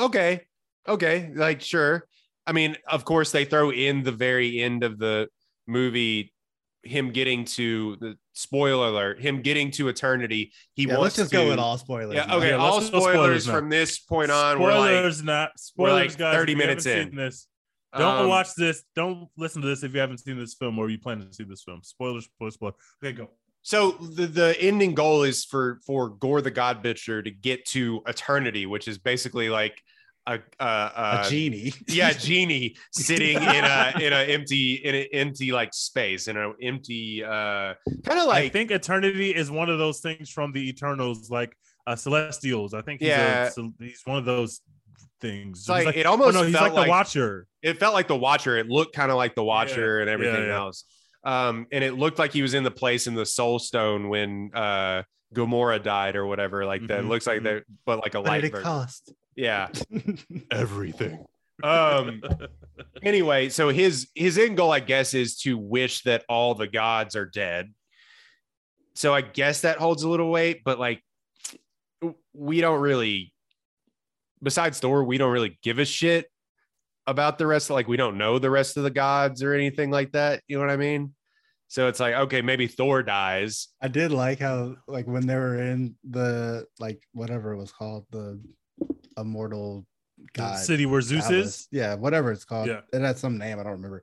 okay okay like sure. I mean of course they throw in the very end of the movie him getting to the spoiler alert him getting to eternity he Yeah, wants let's just to, go with all spoilers. yeah okay Yeah, all spoilers, spoilers from this point on we're like spoilers, not we're spoilers, like guys. 30 minutes in. This Don't Um, watch this. Don't listen to this if you haven't seen this film or you plan to see this film. Spoilers, spoilers, spoilers. Okay, go. So the the ending goal is for for Gorr the God Butcher to get to eternity, which is basically like a a, a a genie. yeah genie sitting in a in a empty in an empty like space in an empty uh kind of like I think eternity is one of those things from the Eternals, like uh, Celestials. I think he's, Yeah. a, he's one of those things. it's like, He's it oh, almost no, he's felt like, like the Watcher. it felt like the Watcher. It looked kind of like the Watcher and everything yeah. else. Um, and it looked like he was in the place in the Soul Stone when uh Gamora died or whatever. Like that Mhm, looks like mhm. that, but like a What light did it cost? Yeah, everything. Um. anyway, so his his end goal, I guess, is to wish that all the gods are dead. So I guess that holds a little weight, but like we don't really besides Thor, we don't really give a shit about the rest of like we don't know the rest of the gods or anything like that. You know what I mean? So it's like, okay, maybe Thor dies. I did like how like when they were in the like whatever it was called the immortal The god city where Zeus palace. is. Yeah, whatever it's called. Yeah. It had some name I don't remember.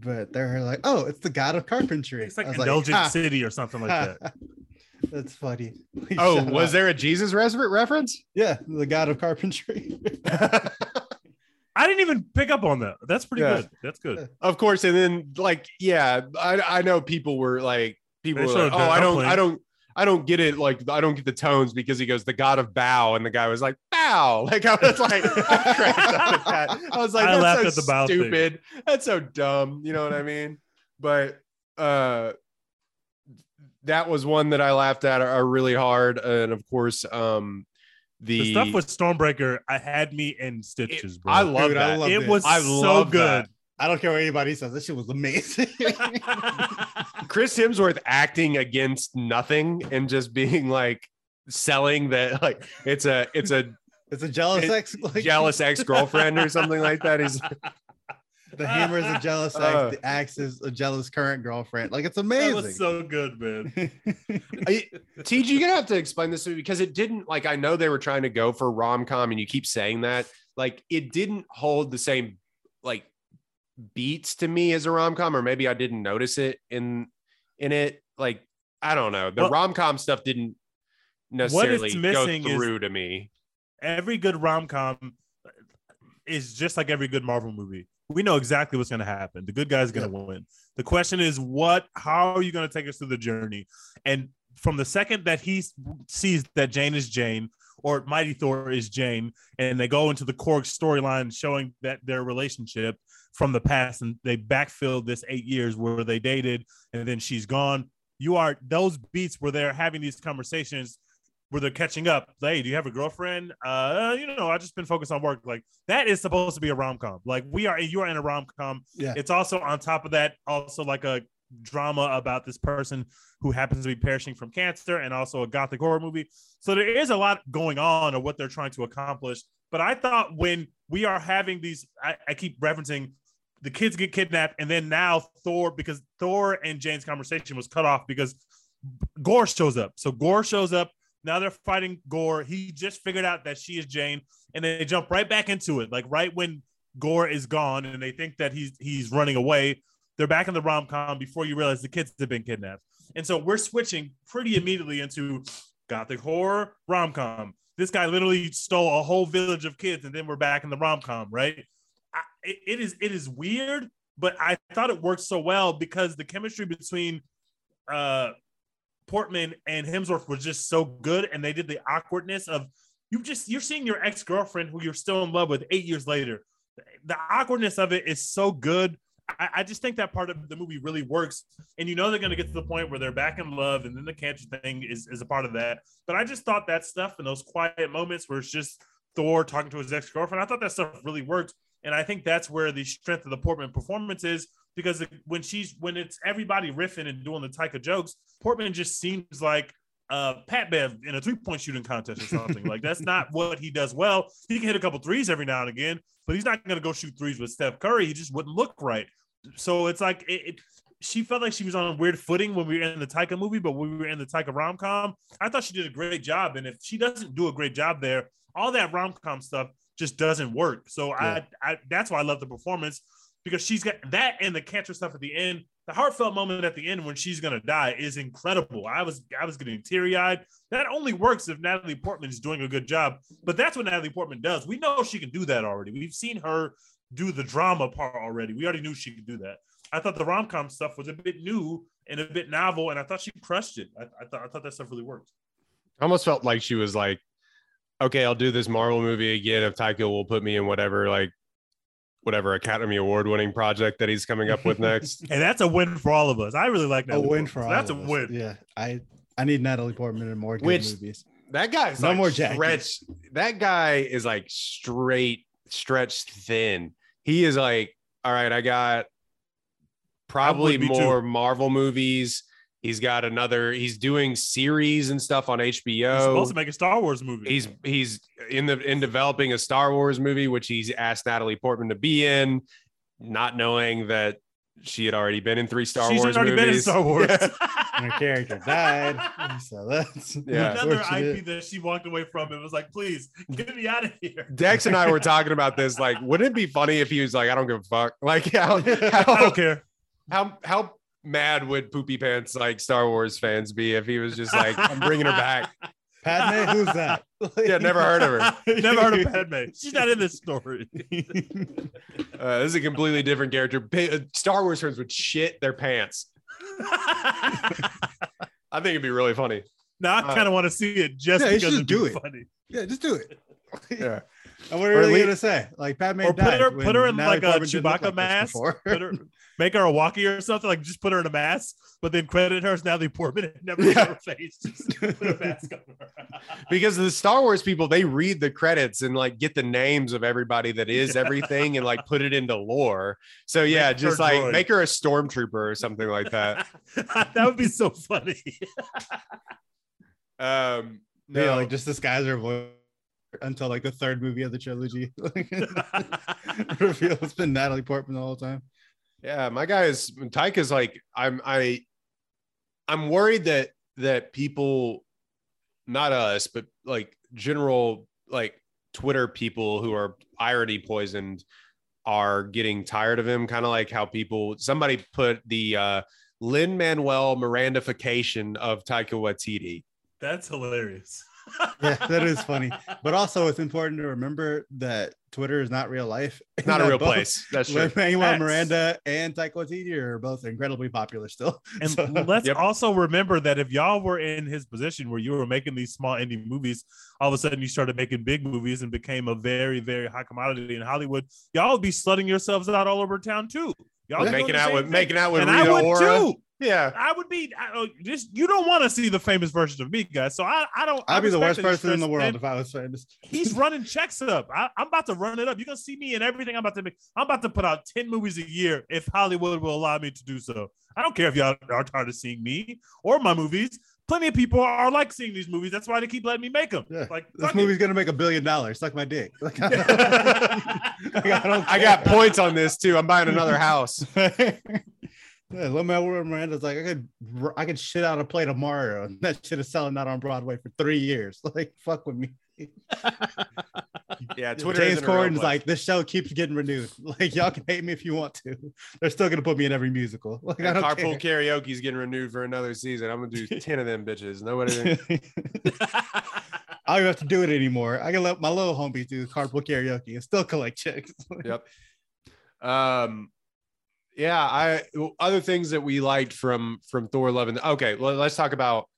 But they're like, oh, it's the god of carpentry. It's like I was Indulgent "Ha, City or something like that. That's funny. Oh, was up. there a Jesus res- reference? Yeah, the god of carpentry. I didn't even pick up on that. That's pretty Yeah. good. That's good. of course and then like yeah i i know people were like people They were like, oh i don't downplaying. i don't i don't get it like i don't get the tones because he goes the god of bow and the guy was like bow like i was like I, cracked up at that. I was like I that's laughed so at the bow thing. stupid that's so dumb you know what i mean but uh that was one that i laughed at uh, really hard and of course um the, The stuff with Stormbreaker, I had me in stitches, bro. i love Dude, I that love it it. was I so good. that. I don't care what anybody says. This shit was amazing. Chris Hemsworth acting against nothing and just being like selling that like it's a it's a it's a jealous ex. Like, jealous ex-girlfriend or something like that. He's The hammer is a jealous ex. Uh. the axe is a jealous current girlfriend. Like it's That amazing. was so good, man. I, TG, you're gonna have to explain this to me because it didn't like I know they were trying to go for rom-com and you keep saying that. Like it didn't hold the same like beats to me as a rom-com, or maybe I didn't notice it in in it. Like, I don't know. The Well- rom-com stuff didn't necessarily go through to me. Every good rom com is just like every good Marvel movie. We know exactly what's going to happen. The good guy's going to win. The question is, what? How are you going to take us through the journey? And from the second that he sees that Jane is Jane or Mighty Thor is Jane, and they go into the Korg storyline showing that their relationship from the past, and they backfilled this eight years where they dated, and then she's gone. You are those beats where they're having these conversations where they're catching up. Hey, do you have a girlfriend? Uh, you know, I've just been focused on work. Like that is supposed to be a rom com. Like we are, you are in a rom com. Yeah. It's also on top of that, also like a drama about this person who happens to be perishing from cancer, and also a gothic horror movie. So there is a lot going on of what they're trying to accomplish. But I thought when we are having these, I, I keep referencing the kids get kidnapped, and then now Thor, because Thor and Jane's conversation was cut off because Gorr shows up. So Gorr shows up. Now they're fighting Gorr. He just figured out that she is Jane, and they jump right back into it. Like right when Gorr is gone, and they think that he's he's running away. They're back in the rom com before you realize the kids have been kidnapped. And so we're switching pretty immediately into gothic horror rom com. This guy literally stole a whole village of kids, and then we're back in the rom com, right? It- it is it is weird, but I thought it worked so well because the chemistry between uh Portman and Hemsworth was just so good, and they did the awkwardness of you just you're seeing your ex girlfriend who you're still in love with eight years later. The awkwardness of it is so good. I, I just think that part of the movie really works, and you know they're going to get to the point where they're back in love, and then the cancer thing is is a part of that. But I just thought that stuff in those quiet moments where it's just Thor talking to his ex girlfriend, I thought that stuff really worked, and I think that's where the strength of the Portman performance is because when she's when it's everybody riffing and doing the type of jokes, Portman just seems like uh Pat Bev in a three point shooting contest or something. like that's not what he does well. He can hit a couple threes every now and again, but he's not going to go shoot threes with Steph Curry. He just wouldn't look right. So it's like it, it- she felt like she was on a weird footing when we were in the Taika movie, but when we were in the Taika rom com, I thought she did a great job. And if she doesn't do a great job there, all that rom com stuff just doesn't work. So Yeah. I, I that's why I love the performance because she's got that and the cancer stuff at the end. The heartfelt moment at the end when she's gonna die is incredible. I was I was getting teary eyed. That only works if Natalie Portman is doing a good job. But that's what Natalie Portman does. We know she can do that already. We've seen her do the drama part already. We already knew she could do that. I thought the rom com stuff was a bit new and a bit novel, and I thought she crushed it. I, I thought I thought that stuff really worked. I almost felt like she was like, okay, I'll do this Marvel movie again if Taika will put me in whatever like whatever Academy Award winning project that he's coming up with next. And that's a win for all of us. I really like that. A win Portman. for So all. That's a of us. win. Yeah, I I need Natalie Portman in more good Which- movies. that guy's No like more Jackie. stretched. That guy is like straight stretched thin. He is like, all right, I got probably would be too. more Marvel movies. He's got another. He's doing series and stuff on HBO. He's supposed to make a Star Wars movie. he's he's in the in developing a Star Wars movie, which he's asked Natalie Portman to be in, not knowing that she had already been in three Star She's Wars She's already movies. been in Star Wars. And her character died, so that's Yeah. Another unfortunate. IP that she walked away from It was like, please get me out of here. Dex and I were talking about this. Like, wouldn't it be funny if he was like, "I don't give a fuck"? Like, how I don't care. how how mad would Poopy Pants like Star Wars fans be if he was just like, "I'm bringing her back"? Padme, who's that? Yeah, never heard of her. Never heard of Padme. She's not in this story. Uh, this is a completely different character. Pa- uh, Star Wars fans would shit their pants. I think it'd be really funny. now I Uh, kind of want to see it just Yeah, because should it'd do be it. funny. yeah, just do it. Yeah. And what are Or you really least- gonna say? Like Padme Or put died her- put her in, Natalie like, a Portman Chewbacca like mask. Put her, make her a Wookiee or something. Like just put her in a mask, but then credit her as Natalie Portman and never Yeah. show her face. Just put a mask on her. because the Star Wars people they read the credits and like get the names of everybody that is everything and like put it into lore. So yeah, Make just like droid. make her a stormtrooper or something like that. that would be so funny. Um, Yeah, no, like just disguise her voice until like the third movie of the trilogy. Reveal it's been Natalie Portman the whole time. Yeah, my guy is Tyke is like I'm I I'm worried that that people not us but like general like Twitter people who are irony poisoned are getting tired of him kind of like how people somebody put the uh Lin Manuel Mirandification of Taika Waititi. That's hilarious. Yeah, that is funny. But also, it's important to remember that Twitter is not real life. It's not a real both place. That's true. Lin-Manuel Facts. Miranda and Taika Waititi are both incredibly popular still. And So- let's Yep. also remember that if y'all were in his position where you were making these small indie movies, all of a sudden you started making big movies and became a very, very high commodity in Hollywood, y'all would be slutting yourselves out all over town too. Y'all making out with thing. making out with and I Rita would Ora. too. Yeah. I would be I, oh, just you don't want to see the famous version of me, guys. So I, I don't. I I'd be the worst person in the world thin. if I was famous. He's running checks up. I, I'm about to run it up. You're gonna see me in everything I'm about to make. I'm about to put out 10 movies a year if Hollywood will allow me to do so. I don't care if y'all are tired of seeing me or my movies. Plenty of people are like seeing these movies. That's why they keep letting me make them. Yeah, Like This fuck movie's gonna make a billion dollars. Suck my dick. Like, I it. don't I got points on this too. I'm buying another house. Yeah, Lin-Manuel Miranda's like I could I could shit out a play tomorrow and that shit is selling out on Broadway for three years. Like fuck with me. Yeah, Twitter. James isn't a real Corden's like this show keeps getting renewed. Like y'all can hate me if you want to. They're still gonna put me in every musical. Like I don't carpool karaoke's getting renewed for another season. I'm gonna do ten of them bitches. Nobody. I don't have to do it anymore. I can let my little homies do carpool karaoke and still collect checks. yep. Um. Yeah. I other things that we liked from from Thor: Love and okay. Well, let's talk about.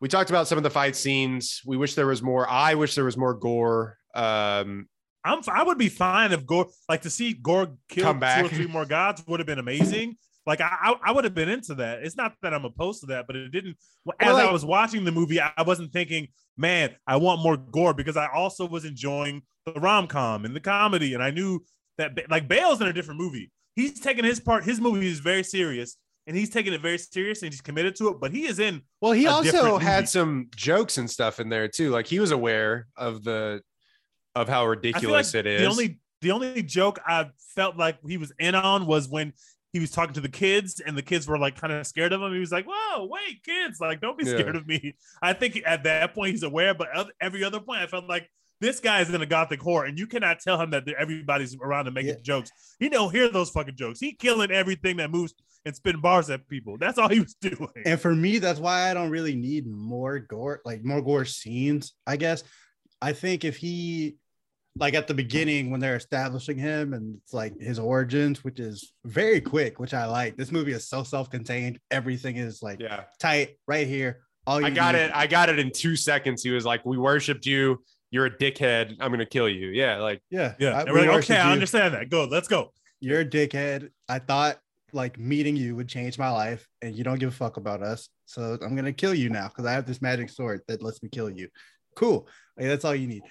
We talked about some of the fight scenes. We wish there was more. I wish there was more gore. Um. I'm I would be fine if Gorr like to see Gorr kill two or three more gods would have been amazing. Like I, I, I would have been into that. It's not that I'm opposed to that, but it didn't. As Well, like- I was watching the movie, I wasn't thinking, man, I want more gore because I also was enjoying the rom com and the comedy, and I knew that like Bale's in a different movie. He's taking his part. His movie is very serious, and he's taking it very serious, and he's committed to it. But he is in Well, he also had movie. some jokes and stuff in there too. Like he was aware of the of how ridiculous like it is. The only the only joke I felt like he was in on was when he was talking to the kids and the kids were like kind of scared of him. He was like, "Whoa, wait, kids! Like, don't be Yeah. scared of me." I think at that point he's aware, but every other point I felt like This guy is in a gothic horror, and you cannot tell him that everybody's around him making Yeah. jokes. He don't hear those fucking jokes. He killing everything that moves and spitting bars at people. That's all he was doing. And for me, that's why I don't really need more gore, like more gore scenes. I guess I think if he, like at the beginning when they're establishing him and it's like his origins, which is very quick, which I like. This movie is so self-contained. Everything is like Yeah. tight right here. All you I got need- it. I got it in two seconds. He was like, We worshipped you. You're a dickhead. I'm gonna kill you. Yeah, like Yeah, Yeah, I- and we we're like, worship okay, I understand that. Go, let's go. You're a dickhead. I thought like meeting you would change my life, and you don't give a fuck about us. So I'm gonna kill you now because I have this magic sword that lets me kill you. Cool. Like, that's all you need.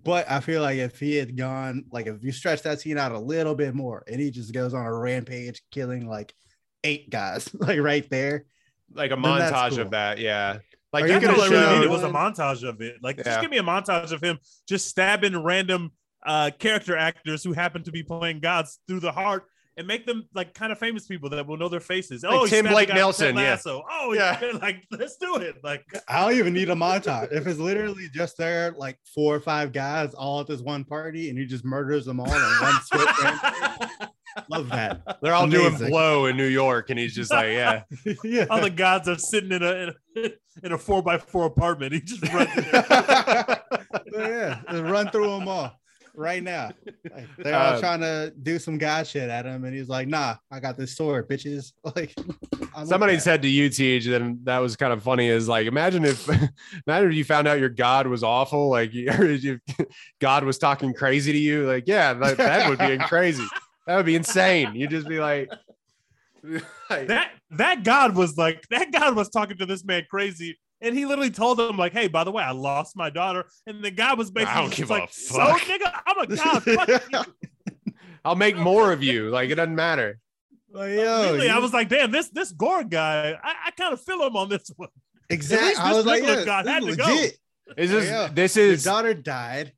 But I feel like if he had gone, like if you stretch that scene out a little bit more, and he just goes on a rampage, killing like eight guys, like right there. like a montage cool. of that. Yeah. Like you you That's could all I really shown. needed was a montage of it. Like, Yeah. just give me a montage of him just stabbing random uh, character actors who happen to be playing gods through the heart and make them like kind of famous people that will know their faces. Like oh, Tim Blake Nelson, yeah. Lasso. Oh, Yeah. yeah. Like, let's do it. Like, I don't even need a montage. If it's literally just there, like four or five guys all at this one party, and he just murders them all in one swift rampage. Love that. They're all doing Amazing. blow in New York, and he's just like, Yeah. yeah. all the gods are sitting in a in a, in a four by four apartment. He just runs. in there. yeah, just run through them all right now. Like, they're all Um, trying to do some god shit at him, and he's like, "Nah, I got this sword, bitches." Like, I'm Somebody that. said to you, Teej, then that was kind of funny. Is like, imagine if, imagine if you found out your God was awful, like you, or you, God was talking crazy to you. Like, yeah, that, that would be crazy. That would be insane. You'd just be like, like that that god was like that god was talking to this man crazy. And he literally told him, like, hey, by the way, I lost my daughter. And the guy was basically don't just give a like, so fuck." nigga, I'm a god. I'll make more of you. Like, it doesn't matter. Like, yo, really, I was like, damn, this this Gorr guy, I, I kind of feel him on this one. exactly. I this was like, yeah, god this had is to go. legit. Is this, Yeah. this Your is, daughter died.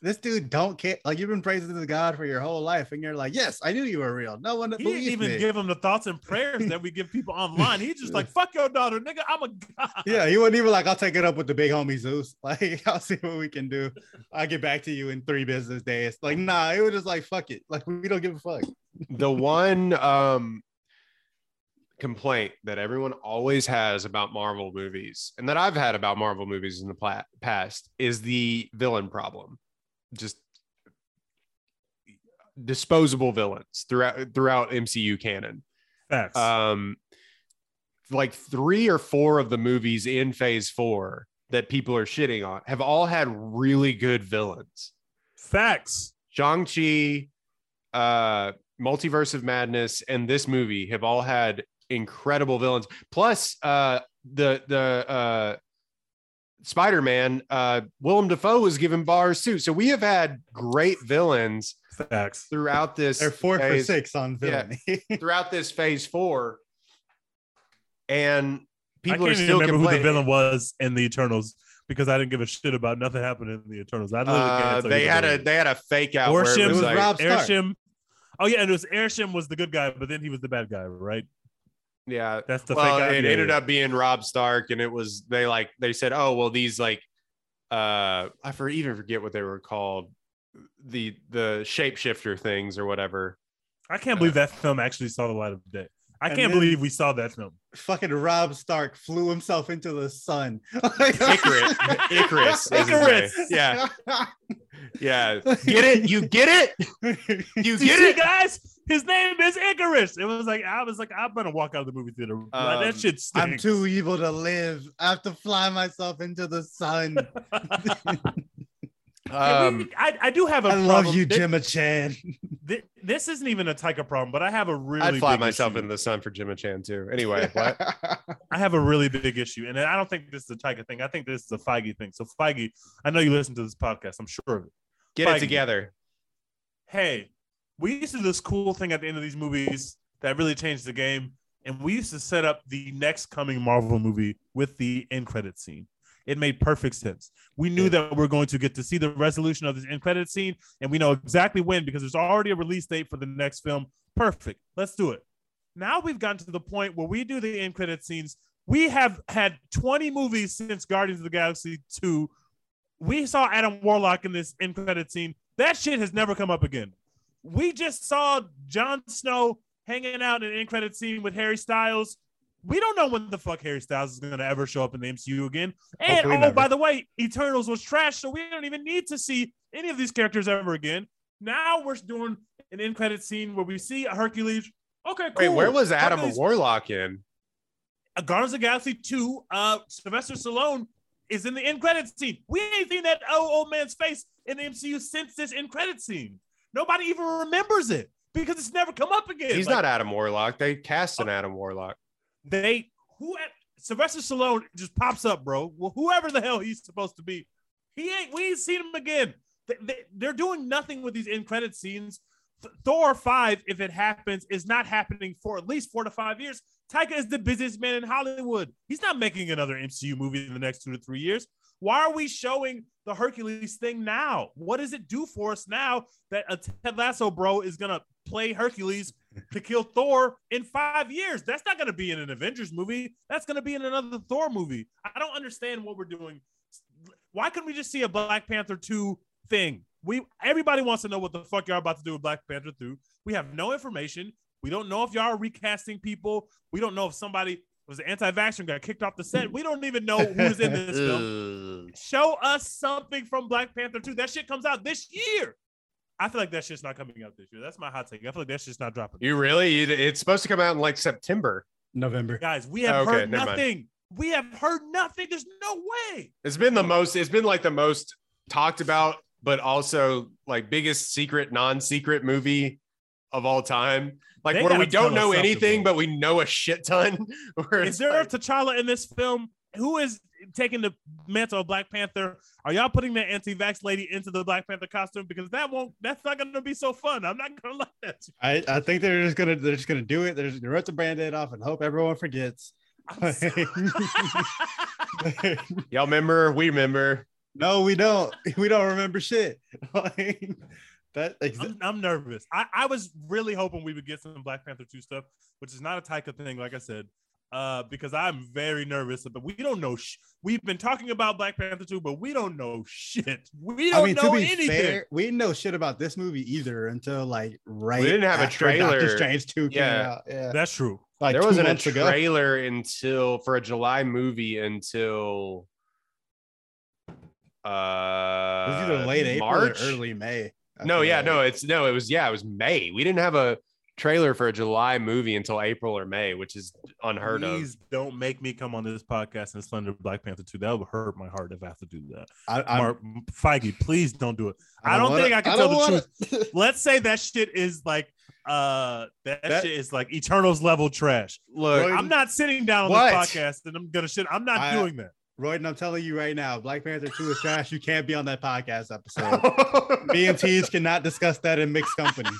This dude don't care. Like you've been praising this god for your whole life, and you're like, "Yes, I knew you were real." No one He didn't even me. give him the thoughts and prayers that we give people online. He's just like, fuck your daughter, nigga. I'm a god. Yeah, he wasn't even like, I'll take it up with the big homie Zeus. Like, I'll see what we can do. I'll get back to you in three business days. Like, nah, it was just like, fuck it. Like, we don't give a fuck. the one um complaint that everyone always has about Marvel movies and that I've had about Marvel movies in the pla- past is the villain problem. Just disposable villains throughout throughout MCU canon. Facts. Um like 3 or 4 of the movies in phase 4 that people are shitting on have all had really good villains. Facts. Shang-Chi, uh, Multiverse of Madness, and this movie have all had incredible villains. Plus, uh, the the uh, Spider-Man, uh, Willem Dafoe was given bars too. So we have had great villains Facts. throughout this. They're four for six on Yeah. villainy. throughout this phase four, and people I are can't even still remember who the villain was in the Eternals because I didn't give a shit about nothing happening in the Eternals. I literally Uh, they had a they had a fake out where Orsham it It was, was like, Rob Stark. Arishem. Oh yeah, and it was Arishem was the good guy, but then he was the bad guy, right? Yeah, That's the well, it ended up being Rob Stark, and it was they like they said, oh well, these like uh I for even forget what they were called, the the shapeshifter things or whatever. I can't believe that film actually saw the light of day. I can't believe we saw that film. Fucking Rob Stark flew himself into the sun. Icarus, Icarus, Icarus. yeah, yeah. Get it? You get it? You You get it? guys? His name is Icarus. It was like I was like, I'm gonna walk out of the movie theater. Um, that shit stinks. I'm too evil to live. I have to fly myself into the sun. Yeah, we- Um, I, I do have a I love you, Thi- Gemma Chan. thi- This isn't even a Taika problem, but I have a really I'd fly big myself issue. in the sun for Gemma Chan too. Anyway, what? I have a really big issue, and I don't think this is a Taika thing. I think this is a Feige thing. So Feige, I know you listen to this podcast. I'm sure of it. Get Feige. it together. Hey, we used to do this cool thing at the end of these movies that really changed the game, and we used to set up the next coming Marvel movie with the end credit scene. It made perfect sense. We knew Yeah. that we're going to get to see the resolution of this end credit scene, and we know exactly when because there's already a release date for the next film. Perfect. Let's do it. Now we've gotten to the point where we do the end credit scenes. We have had 20 movies since Guardians of the Galaxy 2 We saw Adam Warlock in this end credit scene. That shit has never come up again. We just saw Jon Snow hanging out in an end credit scene with Harry Styles. We don't know when the fuck Harry Styles is gonna ever show up in the MCU again. And oh, never. by the way, Eternals was trash, so we don't even need to see any of these characters ever again. Now we're doing an end credit scene where we see a Hercules. Okay, cool. Wait, where was Adam Hercules- Warlock in? uh, Guardians of the Galaxy 2, uh, Sylvester Stallone is in the end credit scene. We ain't seen that old, old man's face in the MCU since this end credit scene. Nobody even remembers it because it's never come up again. He's Like, not Adam Warlock. They cast an Adam Warlock. They who Sylvester Stallone just pops up, bro. Well, whoever the hell he's supposed to be, he ain't. We ain't seen him again. They, they're doing nothing with these end credit scenes. Th- Thor five, if it happens, is not happening for at least four to five years. Taika is the busiest man in Hollywood. He's not making another MCU movie in the next two to three years. Why are we showing the Hercules thing now? What does it do for us now that a Ted Lasso bro is gonna play Hercules to kill Thor in five years? That's not gonna be in an Avengers movie. That's gonna be in another Thor movie. I don't understand what we're doing. Why couldn't we just see a Black Panther 2 thing? We everybody wants to know what the fuck y'all about to do with Black Panther 2. We have no information. We don't know if y'all are recasting people. We don't know if somebody was an anti-vaxxer and got kicked off the set. We don't even know who's in this film. Show us something from Black Panther 2. That shit comes out this year. I feel like that's just not coming out this year. That's my hot take. I feel like that's just not dropping. You really? You- It's supposed to come out in like September. November. Guys, we have Okay, heard never mind. nothing. We have heard nothing. There's no way. It's been the most. It's been like the most talked about, but also like biggest secret, non-secret movie of all time. Like They where we don't know anything, but we know a shit ton. Is there like- a T'Challa in this film? Who is taking the mantle of Black Panther? Are y'all putting that anti-vax lady into the Black Panther costume? Because that won't. That's not going to be so fun. I'm not going to like that. I, I think they're just gonna they're just gonna do it. They're just gonna rip the band-aid off and hope everyone forgets. So- y'all remember? We remember. no, we don't. We don't remember shit. That ex- I'm, I'm nervous. I, I was really hoping we would get some Black Panther 2 stuff, which is not a Taika thing, like I said, uh, because I'm very nervous. But we don't know. Sh- We've been talking about Black Panther 2, but we don't know shit. We don't I mean, know to be anything. fair, we didn't know shit about this movie either until like right. We didn't have a trailer. Doctor Strange two came Yeah. out. Yeah, That's true. like there wasn't a months ago. trailer until for a July movie until uh It was either late April March. or early May. I No, yeah, like. no, it's no, it was yeah, it was May. We didn't have a trailer for a July movie until April or May, which is unheard of. Please don't make me come on this podcast and slander Black Panther 2. That would hurt my heart if I have to do that. I, I, Mark Feige, please don't do it. I don't, wanna- think I can I tell don't the truth. wanna- Let's say that shit is like uh that, That- shit is like Eternals level trash. Look, I'm not sitting down on What? this podcast and I'm gonna shit. I'm not I- doing that. Royden, I'm telling you right now, Black Panther 2 is trash. You can't be on that podcast episode. Me and Teej cannot discuss that in mixed company.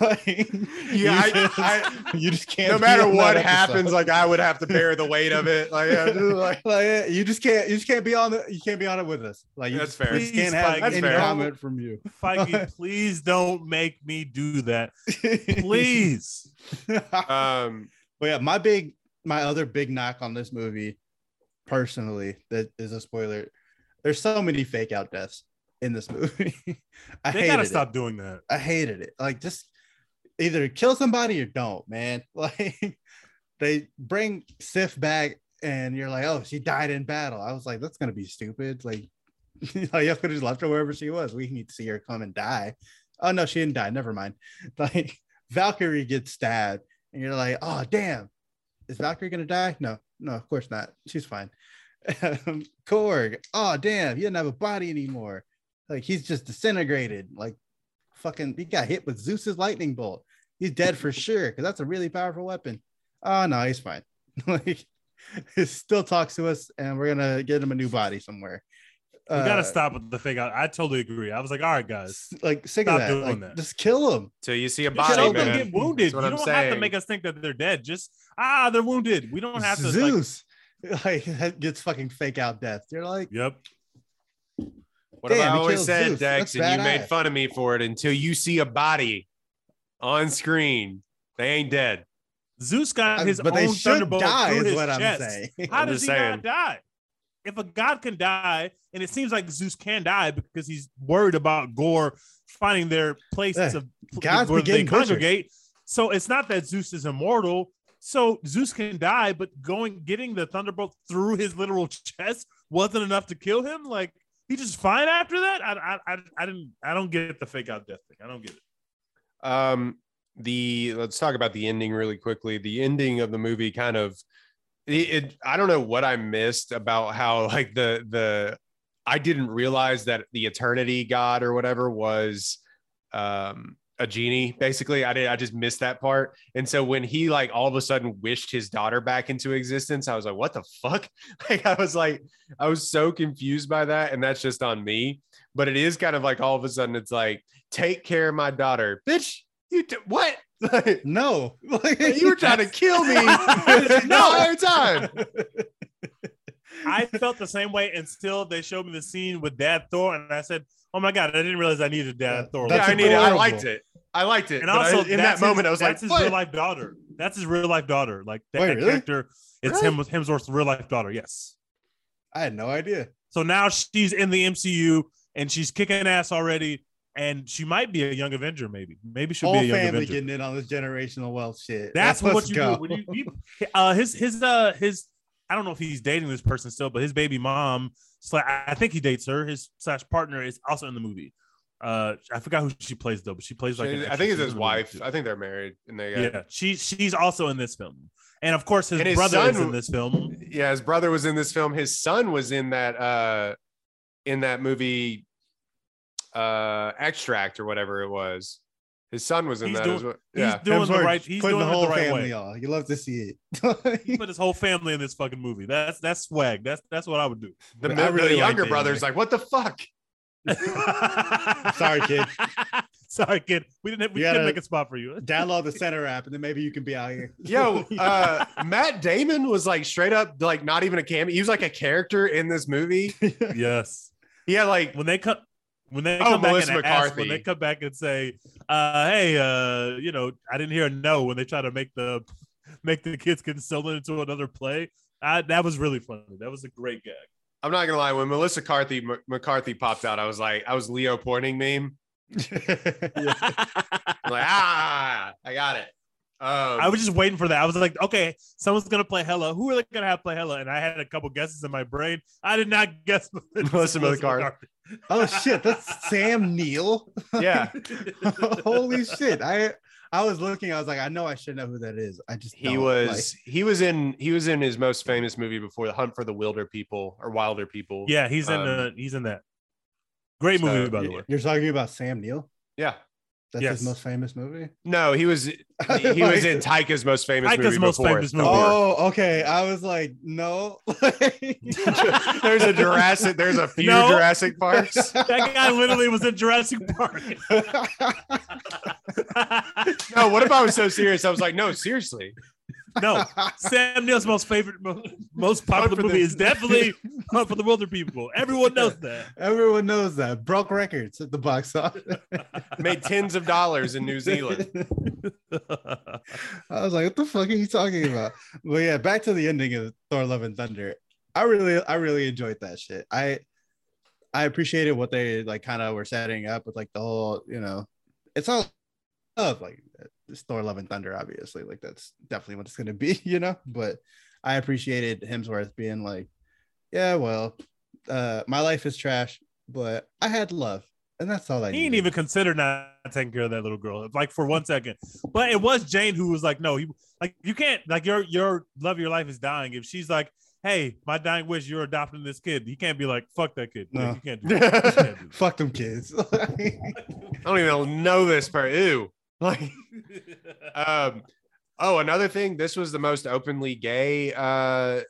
Like, Yeah, you, I- just, I- you just can't. no matter what happens, like I would have to bear the weight of it. Like, yeah, like like you just can't. You just can't be on the. You can't be on it with us. Like you That's just, fair. we just can't have Please, any fair. comment from you. Feige, please don't make me do that. Please. um But yeah, my big, my other big knock on this movie, personally, that is a spoiler. There's so many fake out deaths in this movie. I They gotta it. stop doing that. I hated it. Like just either kill somebody or don't, man. Like they bring Sif back and you're like, oh, she died in battle. I was like, that's gonna be stupid. Like, like you could have just left her wherever she was. We need to see her come and die. Oh no, she didn't die. Never mind. Like Valkyrie gets stabbed, and you're like, oh damn, is Valkyrie gonna die? No, no, of course not. She's fine. Um, Korg, oh damn, he doesn't have a body anymore. Like he's just disintegrated. Like fucking, he got hit with Zeus's lightning bolt. He's dead for sure because that's a really powerful weapon. Oh no, he's fine. like he still talks to us, and we're gonna get him a new body somewhere. We gotta Uh, stop with the fake out. I totally agree. I was like, all right, guys. Like sick Stop of that. doing Like, that. Just kill him. till you see a body, show man. them get wounded. That's what you I'm don't have to make us think that they're dead. Just ah, they're wounded. We don't have to. Like, Zeus like gets fucking fake out death. You're like, yep. What have I always killed said, Zeus. Dex? That's And you made badass. fun of me for it until you see a body on screen. They ain't dead. Zeus got uh, his but they own should thunderbolt die, through is his what I'm chest. saying. How I'm does he saying. not die? if a god can die, and it seems like Zeus can die because he's worried about Gorr finding their places Yeah. of Gods where they getting butchered. congregate. So it's not that Zeus is immortal. So Zeus can die, but going getting the thunderbolt through his literal chest wasn't enough to kill him. Like he just fine after that. I I I, I didn't I don't get the fake out death thing. I don't get it. Um, the let's talk about the ending really quickly. The ending of the movie kind of it, it I don't know what I missed about how like the the I didn't realize that the eternity god or whatever was um a genie basically. I did i just missed that part. And so when he like all of a sudden wished his daughter back into existence i was like what the fuck? Like i was like i was so confused by that and that's just on me. But it is kind of like all of a sudden it's like take care of my daughter. Bitch you t- what? Like, No, Like, you were trying to kill me the entire time. I felt the same way until they showed me the scene with Dad Thor, and I said, "Oh my god, I didn't realize I needed Dad Thor." yeah That's i needed. it i liked it i liked it and but I- also in that that's moment his, i was like "That's his what? real life daughter. That's his real life daughter. Like that, Wait, that really? character, it's Really? him with Hemsworth's real life daughter. Yes. I had no idea. So now she's in the MCU and she's kicking ass already, and she might be a young Avenger. Maybe, maybe she'll Whole be a young family Avenger. getting in on this generational wealth shit. That's Let's what you go. do. When you, you, uh, his his uh his I don't know if he's dating this person still, but his baby mom, sla- I think he dates her. His slash partner is also in the movie. Uh, I forgot who she plays though, but she plays like an I think it's his in the movie, wife. I think they're married, and they got, Yeah, she she's also in this film, and of course his, his brother is in this film. yeah. His brother was in this film. His son was in that uh in that movie uh Extract or whatever it was. His son was in He's that doing- as well. He's Yeah, doing the right. He's putting doing the whole it the right family way. on. You love to see it. He put his whole family in this fucking movie. That's that's swag. That's that's what I would do. the, I the really like younger the brother's ending. like, what the fuck? Sorry, kid. Sorry, kid. We didn't. We You couldn't make a spot for you. Download the Centr app, and then maybe you can be out here. Yo, uh Matt Damon was like straight up like not even a cameo. He was like a character in this movie. yes. Yeah, like when they come when they Oh, come back Melissa and ask, when they come back and say, uh, "Hey, uh, you know, I didn't hear a no," when they try to make the make the kids get stolen into another play, I, that was really funny. That was a great gag. I'm not gonna lie, when Melissa McCarthy McCarthy popped out, I was like, I was Leo pointing meme. I'm like, ah, I got it. Um, I was just waiting for that. I was like, okay, someone's gonna play Hela. Who are they gonna have play Hela? And I had a couple guesses in my brain. I did not guess Melissa McCarthy. oh shit, that's Sam Neill. yeah. Holy shit! I I was looking. I was like, I know I should know who that is. I just He don't, was he was in he was in his most famous movie before the Hunt for the Wilderpeople or Wilderpeople. Yeah, he's in Um, uh, he's in that. Great so, movie, by the way. You're talking about Sam Neill. Yeah. That's Yes. his most famous movie. No, he was he was in Taika's most famous Taika's movie most famous movie. Oh, okay. I was like, no. there's a Jurassic. There's a few No. Jurassic Parks. That guy literally was in Jurassic Park. No, what if I was so serious? I was like, no, seriously. No, Sam Neill's most favorite, most popular movie is definitely Hunt for the Wilderpeople. Everyone knows that. Everyone knows that. Broke records at the box office. Made tens of dollars in New Zealand. I was like, what the fuck are you talking about? But yeah, back to the ending of Thor Love and Thunder. I really I really enjoyed that shit. I I appreciated what they like kind of were setting up with like the whole, you know, it's all of like it's Thor Love and Thunder, obviously. Like that's definitely what it's gonna be, you know. But I appreciated Hemsworth being like, Yeah, well, uh my life is trash, but I had love. And that's all I He didn't even consider not taking care of that little girl, like for one second. But it was Jane who was like, "No, you like you can't like your your love of your life is dying." If she's like, "Hey, my dying wish, you're adopting this kid," you can't be like, "Fuck that kid." No. Like, you can't do that. You can't do Fuck them kids. I don't even know this part. Ew. Like, um, oh, another thing. This was the most openly gay uh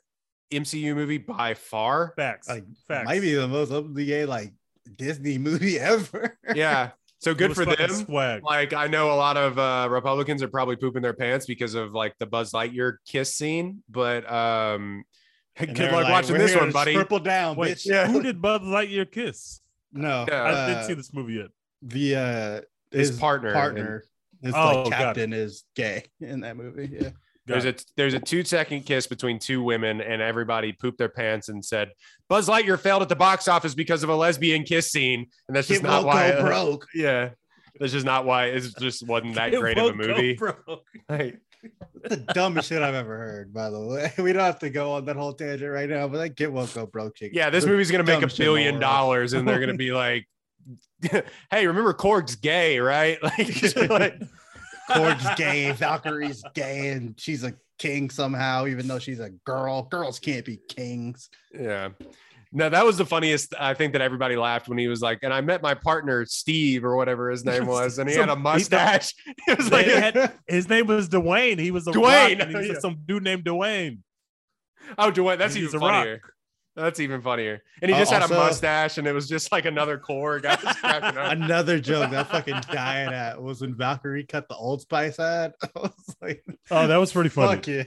MCU movie by far. Facts. like Facts. might be the most openly gay like Disney movie ever. Yeah. So good for fucking them. Swag. Like I know a lot of uh Republicans are probably pooping their pants because of like the Buzz Lightyear kiss scene, but um And good luck like, watching this one, buddy. Triple down, Wait, bitch. Yeah. who did Buzz Lightyear kiss? No, Yeah. I uh, didn't see this movie yet. the uh, His his, partner partner, his Oh, like captain is gay in that movie. Yeah, There's a there's a two second kiss between two women, and everybody pooped their pants and said Buzz Lightyear failed at the box office because of a lesbian kiss scene, and that's just It not why. go broke. Yeah, that's just not why. It just wasn't that It great of a movie. broke. Like, the dumbest shit I've ever heard, by the way. We don't have to go on that whole tangent right now, but that kid won't go broke. Chick. yeah, this movie's gonna make a dumbest shit in the billion dollars, and they're gonna be like, "Hey, remember Korg's gay, right?" Like, like Korg's gay, Valkyrie's gay, and she's a king somehow, even though she's a girl. Girls can't be kings. Yeah. No, that was the funniest. I think that everybody laughed when he was like, and I met my partner Steve or whatever his name was, and he had a mustache. It was like, had- his name was Dwayne. He was a Dwayne, rock, and he was yeah. some dude named Dwayne. oh, Dwayne, that's He's even a rock. Funnier. That's even funnier. And he Uh, just had a mustache, and it was just like another core guy just cracking up. Another joke that fucking dying at was when Valkyrie cut the Old Spice ad. I was like, Oh, that was pretty funny. fuck yeah.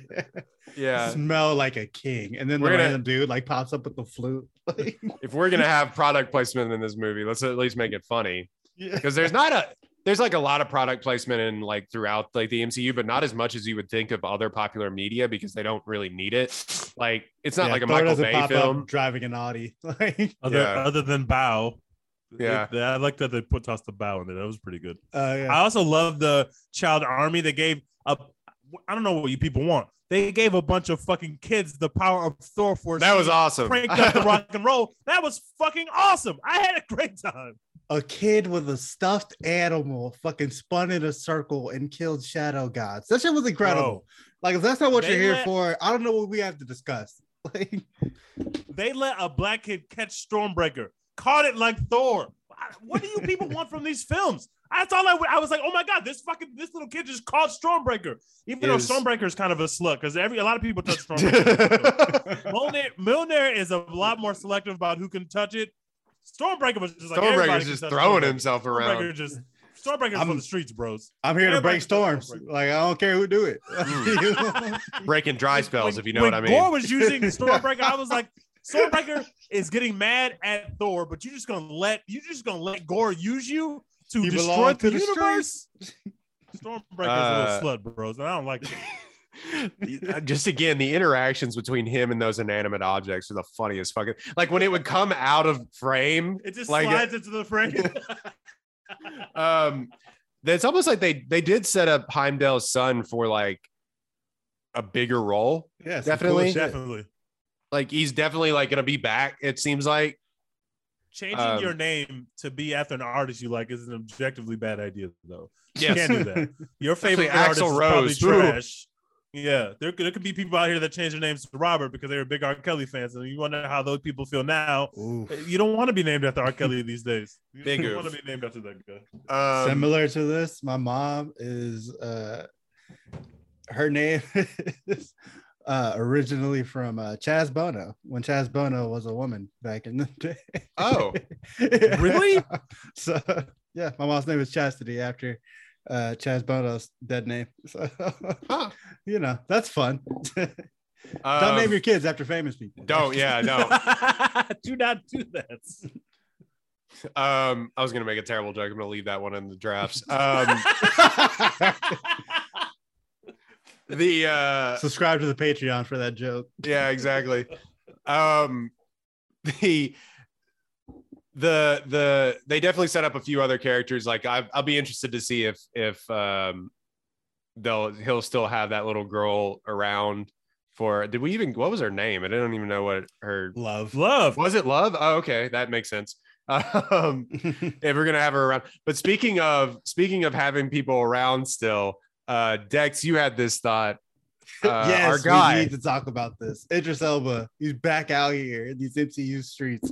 Yeah. Smell like a king. And then We're the gonna- random dude like pops up with the flute. If we're gonna have product placement in this movie, let's at least make it funny. yeah. Because there's not a there's like a lot of product placement in like throughout like the MCU, but not as much as you would think of other popular media because they don't really need it. Like it's not Yeah, like a Thor Michael doesn't Bay pop up film. driving an Audi. Like, Other Yeah. other than Bow. Yeah. It- I like that they put tossed the bow in there. That was pretty good. uh, yeah. I also love the child army. They gave a I don't know what you people want. They gave a bunch of fucking kids the power of Thor Force. That was awesome. Cranked up the rock and roll. That was fucking awesome. I had a great time. A kid with a stuffed animal fucking spun in a circle and killed shadow gods. That shit was incredible. Bro, Like, if that's not what you're here let- for, I don't know what we have to discuss. Like, they let a black kid catch Stormbreaker. Caught it like Thor. What do you people want from these films? That's all I, I was like, oh my god, this fucking this little kid just caught Stormbreaker. Even Is- though Stormbreaker is kind of a slut because every a lot of people touch Stormbreaker. Mjolnir, Mjolnir is a lot more selective about who can touch it. Stormbreaker was just like Stormbreaker's just throwing Stormbreaker. himself around. Stormbreaker just Stormbreaker's I'm- for the streets, bros. I'm here to break storms. Like, I don't care who do it. Mm. Breaking dry spells, When- if you know what I mean. Gorr was using Stormbreaker, I was like, Stormbreaker is getting mad at Thor, but you're just gonna let you just gonna let Gorr use you to You destroy belong to the, the universe. Stormbreaker's Uh, a little slut, bros, and I don't like it. just again the interactions between him and those inanimate objects are the funniest fucking like when it would come out of frame It just Like- slides into the frame. um it's almost like they they did set up Heimdall's son for like a bigger role yeah, Definitely. Definitely. like he's definitely like gonna be back it seems like Changing Um, your name to be after an artist you like is an objectively bad idea, though. You can't do that. Your favorite Especially artist Axl is Rose. probably Ooh. trash. Yeah, there, there could be people out here that change their names to Robert because they were big R. Kelly fans, and you wonder how those people feel now. Ooh. You don't want to be named after R. Kelly these days. You Big don't want to be named after that guy. um, Similar to this, my mom is uh her name is uh originally from uh Chaz Bono when Chaz Bono was a woman back in the day. Oh. Really? so yeah, my mom's name is Chastity after uh Chaz Bono's dead name. So Huh. you know, that's fun. don't um, name your kids after famous people. don't yeah no do not do that. um i was gonna make a terrible joke i'm gonna leave that one in the drafts um the uh Subscribe to the Patreon for that joke. yeah exactly um the the the they definitely set up a few other characters. Like I, i'll be interested to see if if um they'll he'll still have that little girl around for did we even what was her name? I don't even know what her Love. Love. was it love? Oh okay. That makes sense. Um if we're gonna have her around but speaking of speaking of having people around still uh dex you had this thought uh, yes, our guy we need to talk about this. Idris Elba, he's back out here in these MCU streets.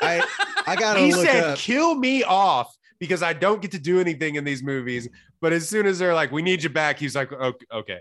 I I gotta he look said up. kill me off because i don't get to do anything in these movies but as soon as they're like we need you back he's like okay, okay.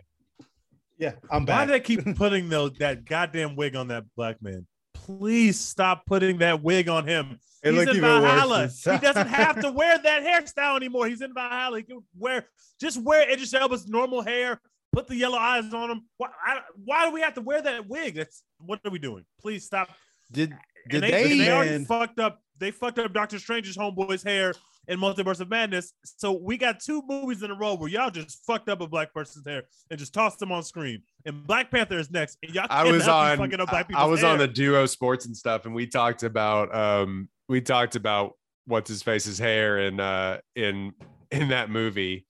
Yeah, I'm back." Why do they keep putting those that goddamn wig on that black man? Please stop putting that wig on him. It He's in Valhalla. He doesn't have to wear that hairstyle anymore. He's in Valhalla. He can wear just wear Idris Elba's normal hair. Put the yellow eyes on him. Why, I, why do we have to wear that wig? That's what are we doing? Please stop. did And did they, they, they already fucked up. They fucked up Doctor Strange's homeboy's hair in Multiverse of Madness. So we got two movies in a row where y'all just fucked up a black person's hair and just tossed them on screen. And Black Panther is next, and y'all I was on fucking up black I, I was on the duo sports and stuff, and we talked about um we talked about what's his face's hair in uh in in that movie.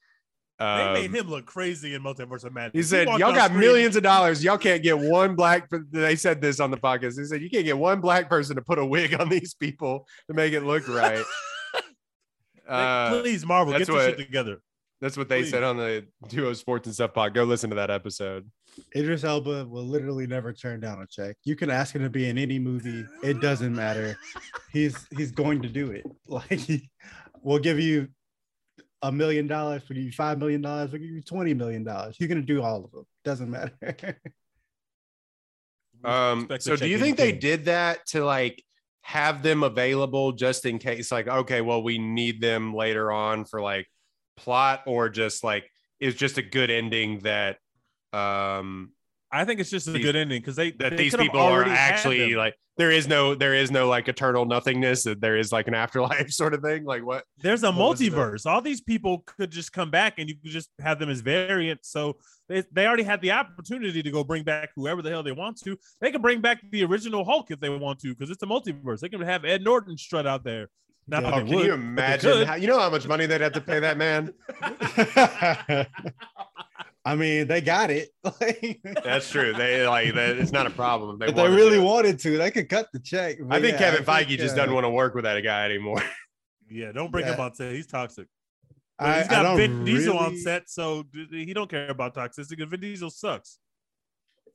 They Um, made him look crazy in Multiverse of Madness. He said, walked "Y'all got screen- millions of dollars. Y'all can't get one black." They said this on the podcast. They said you can't get one black person to put a wig on these people to make it look right. Uh, Please, Marvel, that's get this what- shit together. that's what they please. said on the duo sports and stuff pod. Go listen to that episode. Idris Elba will literally never turn down a check. You can ask him to be in any movie; it doesn't matter. He's he's going to do it. Like we'll give you a million dollars, we'll give you five million dollars, we'll give you twenty million dollars. He's gonna do all of them. Doesn't matter. Um, so do you think they did that to like have them available just in case? Like, okay, well, we need them later on for like plot, or just like it's just a good ending that um I think it's just a These- good ending because they that they these people are actually like there is no there is no like eternal nothingness that there is like an afterlife sort of thing like what There's a What multiverse. All these people could just come back and you could just have them as variants. So they, they already had the opportunity to go bring back whoever the hell they want to. They can bring back the original Hulk if they want to because it's a multiverse. They can have Ed Norton strut out there. Not Yeah. can would, you imagine how, you know how much money they'd have to pay that man I mean, they got it. That's true they like that it's not a problem if if they, they really to. wanted to, they could cut the check. i think yeah, kevin I feige think, just uh, doesn't want to work with that guy anymore Yeah, don't bring Yeah. him on set. He's toxic. But I, he's I got don't Vin Diesel on set, so he don't care about toxicity. because Vin Diesel sucks.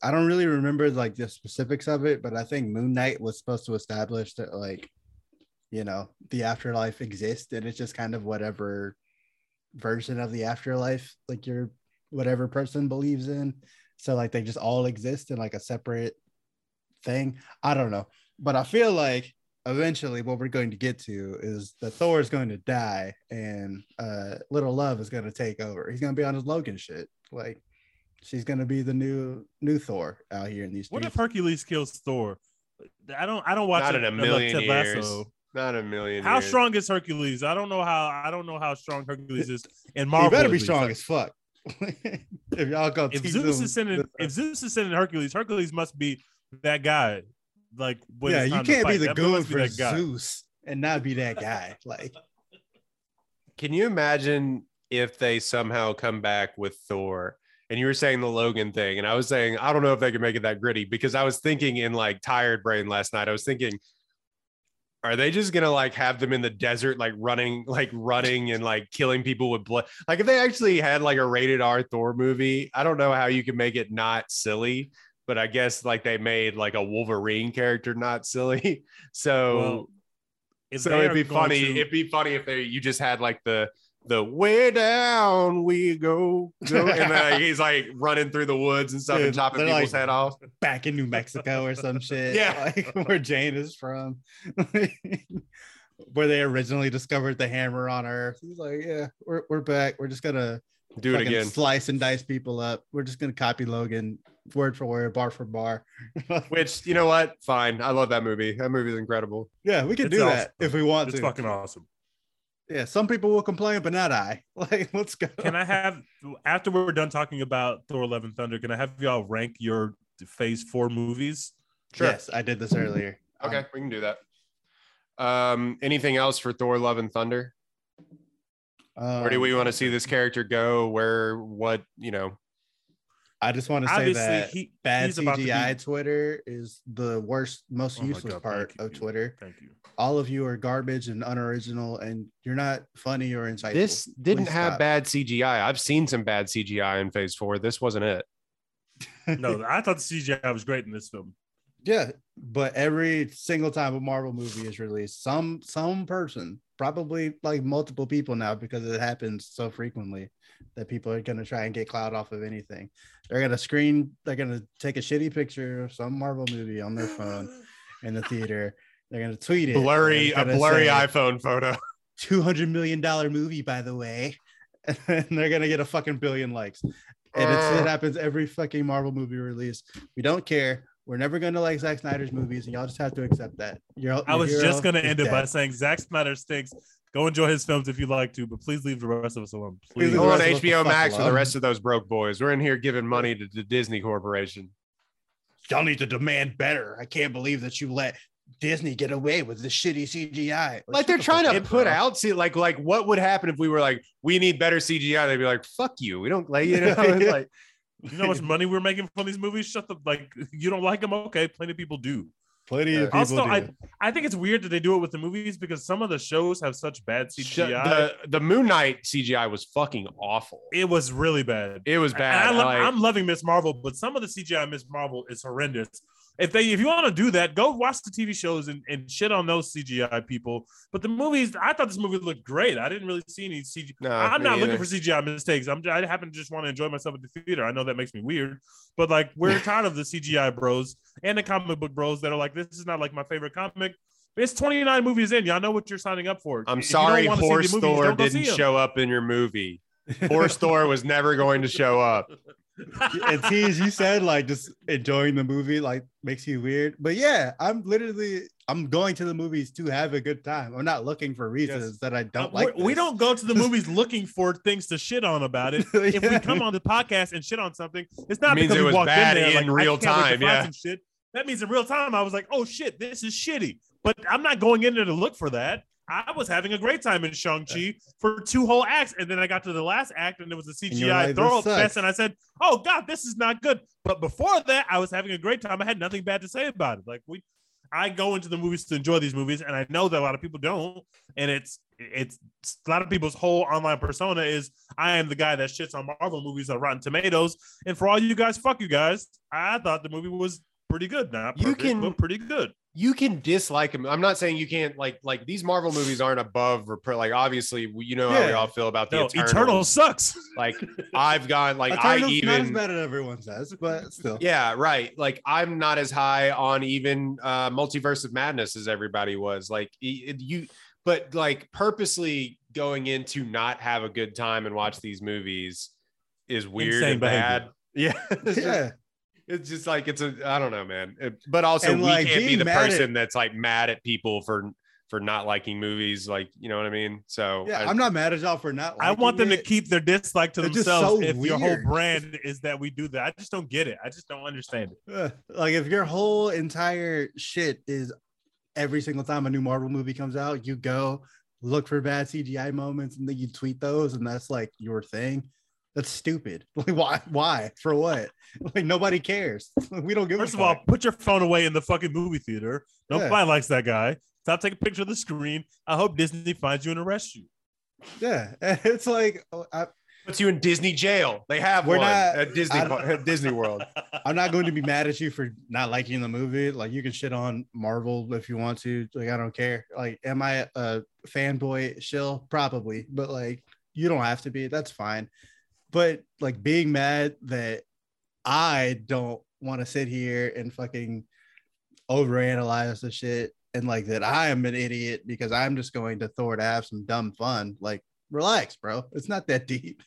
I don't really remember like the specifics of it, but I think Moon Knight was supposed to establish that like, you know, the afterlife exists and it's just kind of whatever version of the afterlife like your whatever person believes in. So like they just all exist in like a separate thing. I don't know. But I feel like eventually what we're going to get to is that Thor is going to die and uh little love is going to take over. He's going to be on his Logan shit. Like she's going to be the new new Thor out here in these What if. Hercules kills Thor? I don't. I don't watch not it in a million Ted years Lasso. not a million How years. strong is Hercules? I don't know how. I don't know how strong Hercules is in Marvel. he Marvel. better be least. strong Like, as fuck. if y'all go if Zeus him is sending, uh, if Zeus is sending Hercules, Hercules must be that guy. Like, when yeah, you can't be the That goon for that guy. Zeus and not be that guy. Like Can you imagine if they somehow come back with Thor? And you were saying the Logan thing, and I was saying I don't know if they can make it that gritty because I was thinking in like tired brain last night. I was thinking, are they just gonna like have them in the desert, like running, like running and like killing people with blood? Like if they actually had like a rated R Thor movie, I don't know how you can make it not silly, but I guess like they made like a Wolverine character not silly. So Well, so it'd be funny. to- It'd be funny if they you just had like the the way down we go, go and then uh, he's like running through the woods and stuff Dude, and chopping people's like- head off. back in New Mexico or some shit. Yeah. Like where Jane is from. where they originally discovered the hammer on Earth. He's like, Yeah, we're, we're back. We're just gonna Do it again. slice and dice people up. We're just gonna copy Logan word for word, bar for bar. Which you know what? Fine. I love that movie. That movie is incredible. yeah, we can It's do awesome. that if we want It's to. It's fucking awesome. Yeah, some people will complain, but not I. Like, let's go. Can I have after we're done talking about Thor: Love and Thunder? Can I have y'all rank your Phase Four movies? Sure. Yes, I did this earlier. Okay, Um, we can do that. Um, anything else for Thor: Love and Thunder? Where do um, we want to see this character go? Where? What? You know? I just want to say that he, bad he's about to be- CGI Twitter is the worst, most Oh useless God, part thank of you. Twitter. Thank you. All of you are garbage and unoriginal, and you're not funny or insightful. This didn't Please have stop. bad CGI. I've seen some bad CGI in Phase Four. This wasn't it. No, I thought the CGI was great in this film. Yeah, but every single time a Marvel movie is released, some some person, probably like multiple people now, because it happens so frequently that people are gonna try and get cloud off of anything. They're gonna screen, they're gonna take a shitty picture of some Marvel movie on their phone in the theater. They're gonna tweet it. Blurry, a blurry iPhone photo. two hundred million dollar movie, by the way, and they're gonna get a fucking billion likes. And it's, Uh. it happens every fucking Marvel movie release. We don't care. We're never gonna like Zack Snyder's movies, and y'all just have to accept that. Your, I was just gonna is end it by saying Zack Snyder stinks Go enjoy his films if you'd like to, but please leave the rest of us alone. Please Please. leave Go on rest of us the HBO fuck Max for the rest of those broke boys. We're in here giving money to the Disney Corporation. Y'all need to demand better. I can't believe that you let Disney get away with the shitty CGI. Like shut they're trying to up, put bro. out, see, like, like what would happen if we were like, we need better CGI? They'd be like, fuck you. We don't like, you know, like, You know how much money we're making from these movies? Shut the like. You don't like them? Okay, plenty of people do. Plenty of people Also, do. I I think it's weird that they do it with the movies because some of the shows have such bad shut- CGI. the the Moon Knight CGI was fucking awful. it was really bad. It was And bad. I lo- like- I'm loving Miss Marvel, but some of the CGI in Miss Marvel is horrendous. If they, if you want to do that, go watch the TV shows and, and shit on those CGI people. But the movies, I thought this movie looked great. I didn't really see any CGI. No, I'm me not looking for CGI mistakes. I'm, I happen to just want to enjoy myself at the theater. I know that makes me weird, but like we're tired of the CGI bros and the comic book bros that are like, this is not like my favorite comic. It's 29 movies in. Y'all know what you're signing up for. I'm If sorry, wanna see the Horse movies, Thor didn't show up in your movie. Horse Thor was never going to show up. and see, as you said, like just enjoying the movie, like makes you weird. But yeah, I'm literally I'm going to the movies to have a good time. I'm not looking for reasons that I don't Uh, like. we're- we this. don't go to the movies looking for things to shit on about it. If we come on the podcast and shit on something, it's not It because it we was walked bad in there in like, real can't wait to time, yeah. some shit. That means in real time, I was like, oh shit, this is shitty. But I'm not going in there to look for that. I was having a great time in Shang-Chi for two whole acts. And then I got to the last act and it was a CGI like, this throw up fest. And I said, oh God, this is not good. But before that, I was having a great time. I had nothing bad to say about it. Like we I go into the movies to enjoy these movies, and I know that a lot of people don't. And it's it's a lot of people's whole online persona is I am the guy that shits on Marvel movies on Rotten Tomatoes. And for all you guys, fuck you guys. I thought the movie was pretty good. Not You can- but pretty good. You can dislike them. I'm not saying you can't like like these Marvel movies aren't above or like obviously you know how we all feel about the No, Eternals. Eternal sucks. Like I've gone like I Eternals not as bad as everyone says, but still. yeah right like I'm not as high on even uh Multiverse of Madness as everybody was like it- you but like purposely going in to not have a good time and watch these movies is weird Insane and bad. behavior. Yeah. Just- Yeah. It's just like it's a I don't know, man. It- but also And, we like, can't be the mad at- person that's like mad at people for for not liking movies, like you know what I mean. So Yeah, I, I'm not mad at y'all for not. I want them liking to keep their dislike to It's just themselves so if your whole brand is that we do that. I just don't get it. I just don't understand it. Uh, like if your whole entire shit is every single time a new Marvel movie comes out, you go look for bad CGI moments and then you tweet those, and that's like your thing. That's stupid. Like why? Why? For what? Like nobody cares. we don't give First a of all, put your phone away in the fucking movie theater. Nobody Yeah. likes that guy. Stop taking a picture of the screen. I hope Disney finds you and arrests you. yeah, it's like oh, I, puts you in Disney jail. They have We're one not- at Disney at Disney World. I'm not going to be mad at you for not liking the movie. Like you can shit on Marvel if you want to. Like I don't care. Like am I a fanboy shill? Probably, but like you don't have to be. That's fine. But like being mad that I don't want to sit here and fucking overanalyze the shit and like that I am an idiot because I'm just going to Thor to have some dumb fun. Like relax, bro. It's not that deep.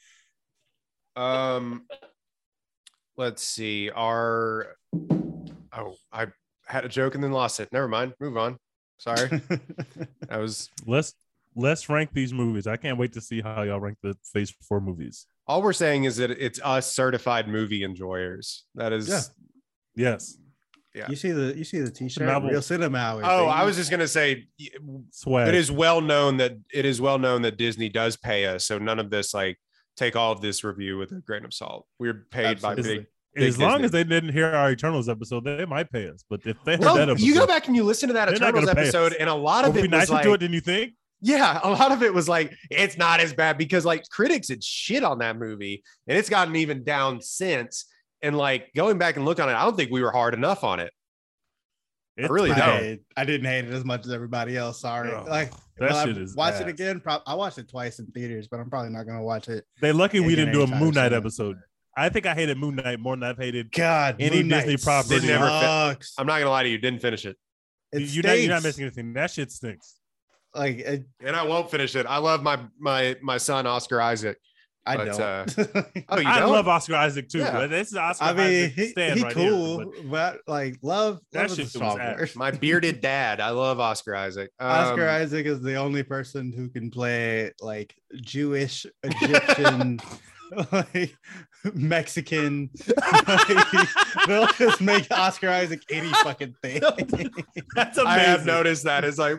Um, let's see. Our oh, I had a joke and then lost it. Never mind. Move on. Sorry, I was. Let's let's rank these movies. I can't wait to see how y'all rank the Phase Four movies. All we're saying is that it's us certified movie enjoyers. That is. Yes. Yeah. Yes, You see the you see the t-shirt, novel. real cinema. hours, Oh, I was just gonna say, swag. it is well known that it is well known that Disney does pay us. So none of this like take all of this review with a grain of salt. We're paid by Absolutely. big. as Big long as they didn't hear our Eternals episode, they might pay us. But if they heard Well, that episode, you go back and you listen to that Eternals gonna pay us. episode, and a lot would of be it was nicer like, to it than you think. Yeah, a lot of it was like it's not as bad because like critics had shit on that movie, and it's gotten even down since. And like going back and look on it, I don't think we were hard enough on it. It's really pretty don't. bad. I, I didn't hate it as much as everybody else. Sorry. Oh, like that will I shit is watch ass. it again. Pro- I watched it twice in theaters, but I'm probably not gonna watch it. They lucky we didn't do a anytime Moon Knight episode. I think I hated Moon Knight more than I've hated. God, Any Moon Disney Knight property Didn't ever. I'm not gonna lie to you, didn't finish it, It You're not, you're not missing anything. That shit stinks. Like it, and I won't finish it. I love my my my son Oscar Isaac, I But, don't. Oh, you I don't? love Oscar Isaac too. Yeah. but This is Oscar I mean, Isaac he, he right here, cool, but- but, like love, That love is a shit was strong ass. word. My bearded dad. I love Oscar Isaac. Oscar Um, Isaac is the only person who can play like Jewish, Egyptian, like Mexican. Like, they'll just make Oscar Isaac any fucking thing. That's amazing. I have noticed that. It's like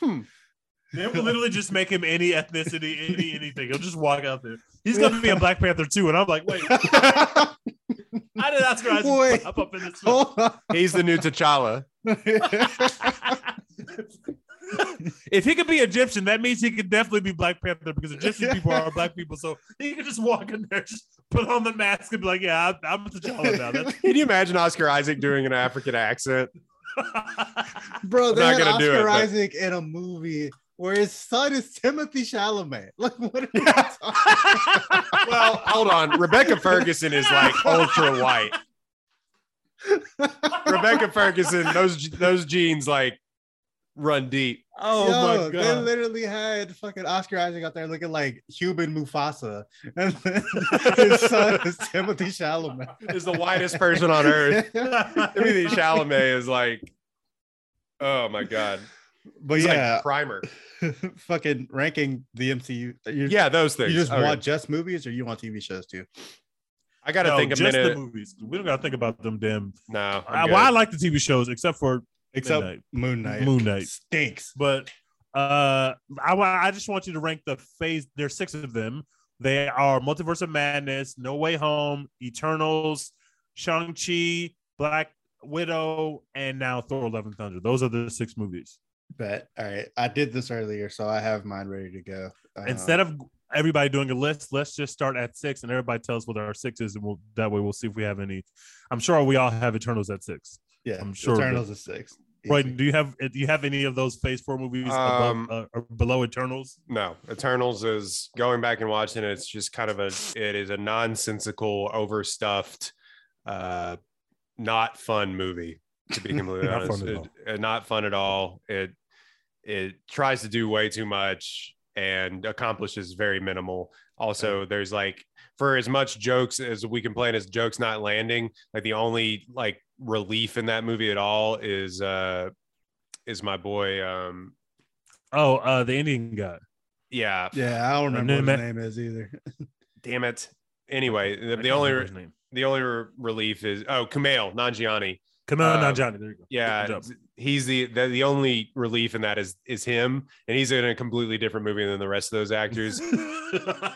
hmm. They will literally just make him any ethnicity, any anything. He'll just walk out there. He's gonna be a Black Panther too, and I'm like, wait, how did Oscar Isaac Wait. pop up in this film? He's the new T'Challa. If he could be Egyptian, that means he could definitely be Black Panther because Egyptian people are black people. So he could just walk in there, just put on the mask, and be like, "Yeah, I'm, I'm T'Challa now." That's Can you imagine Oscar Isaac doing an African accent? Bro, they not had gonna Oscar do it, but- Isaac in a movie where his son is Timothée Chalamet. Like, what are you talking Well, hold on. Rebecca Ferguson is like ultra white. Rebecca Ferguson, those those genes like run deep. oh Yo, my god! They literally had fucking Oscar Isaac out there looking like human Mufasa. And then his son is Timothée Chalamet. Is the whitest person on earth. Timothée Chalamet is like, oh my god. but He's yeah, like primer. fucking ranking the MCU. You, Yeah, those things. you just Okay. want just movies or you want TV shows too? I gotta No, think a just minute. the movies. We don't gotta think about them. Damn. No, I, well, I like the TV shows, except for Except Midnight. Moon Knight. Moon Knight. stinks. But uh, I I just want you to rank the phase. There's six of them. They are Multiverse of Madness, No Way Home, Eternals, Shang Chi, Black Widow, and now Thor: Love and Thunder. Those are the six movies. Bet. All right. I did this earlier, so I have mine ready to go. Uh, Instead of everybody doing a list, let's just start at six, and everybody tell us what our six is, and we'll that way we'll see if we have any. I'm sure we all have Eternals at six. yeah, I'm sure. Eternals is six. Right? Do you have do you have any of those Phase Four movies Um, above uh, or below Eternals? No, Eternals is going back and watching it. It's just kind of a it is a nonsensical, overstuffed, uh, not fun movie. To be completely Not honest, fun It- not fun at all. It it tries to do way too much and accomplishes very minimal. Also, there's like for as much jokes as we can complain as jokes not landing, like the only like relief in that movie at all is uh is my boy um Oh, uh, the Indian guy. yeah Yeah, I don't remember Name what his name is either. damn it. Anyway, the, the only remember his name. the only re- relief is oh Kumail Nanjiani. Kumail um, Nanjiani. There you go. Yeah, Good job. He's the, the the only relief in that is is him, and he's in a completely different movie than the rest of those actors.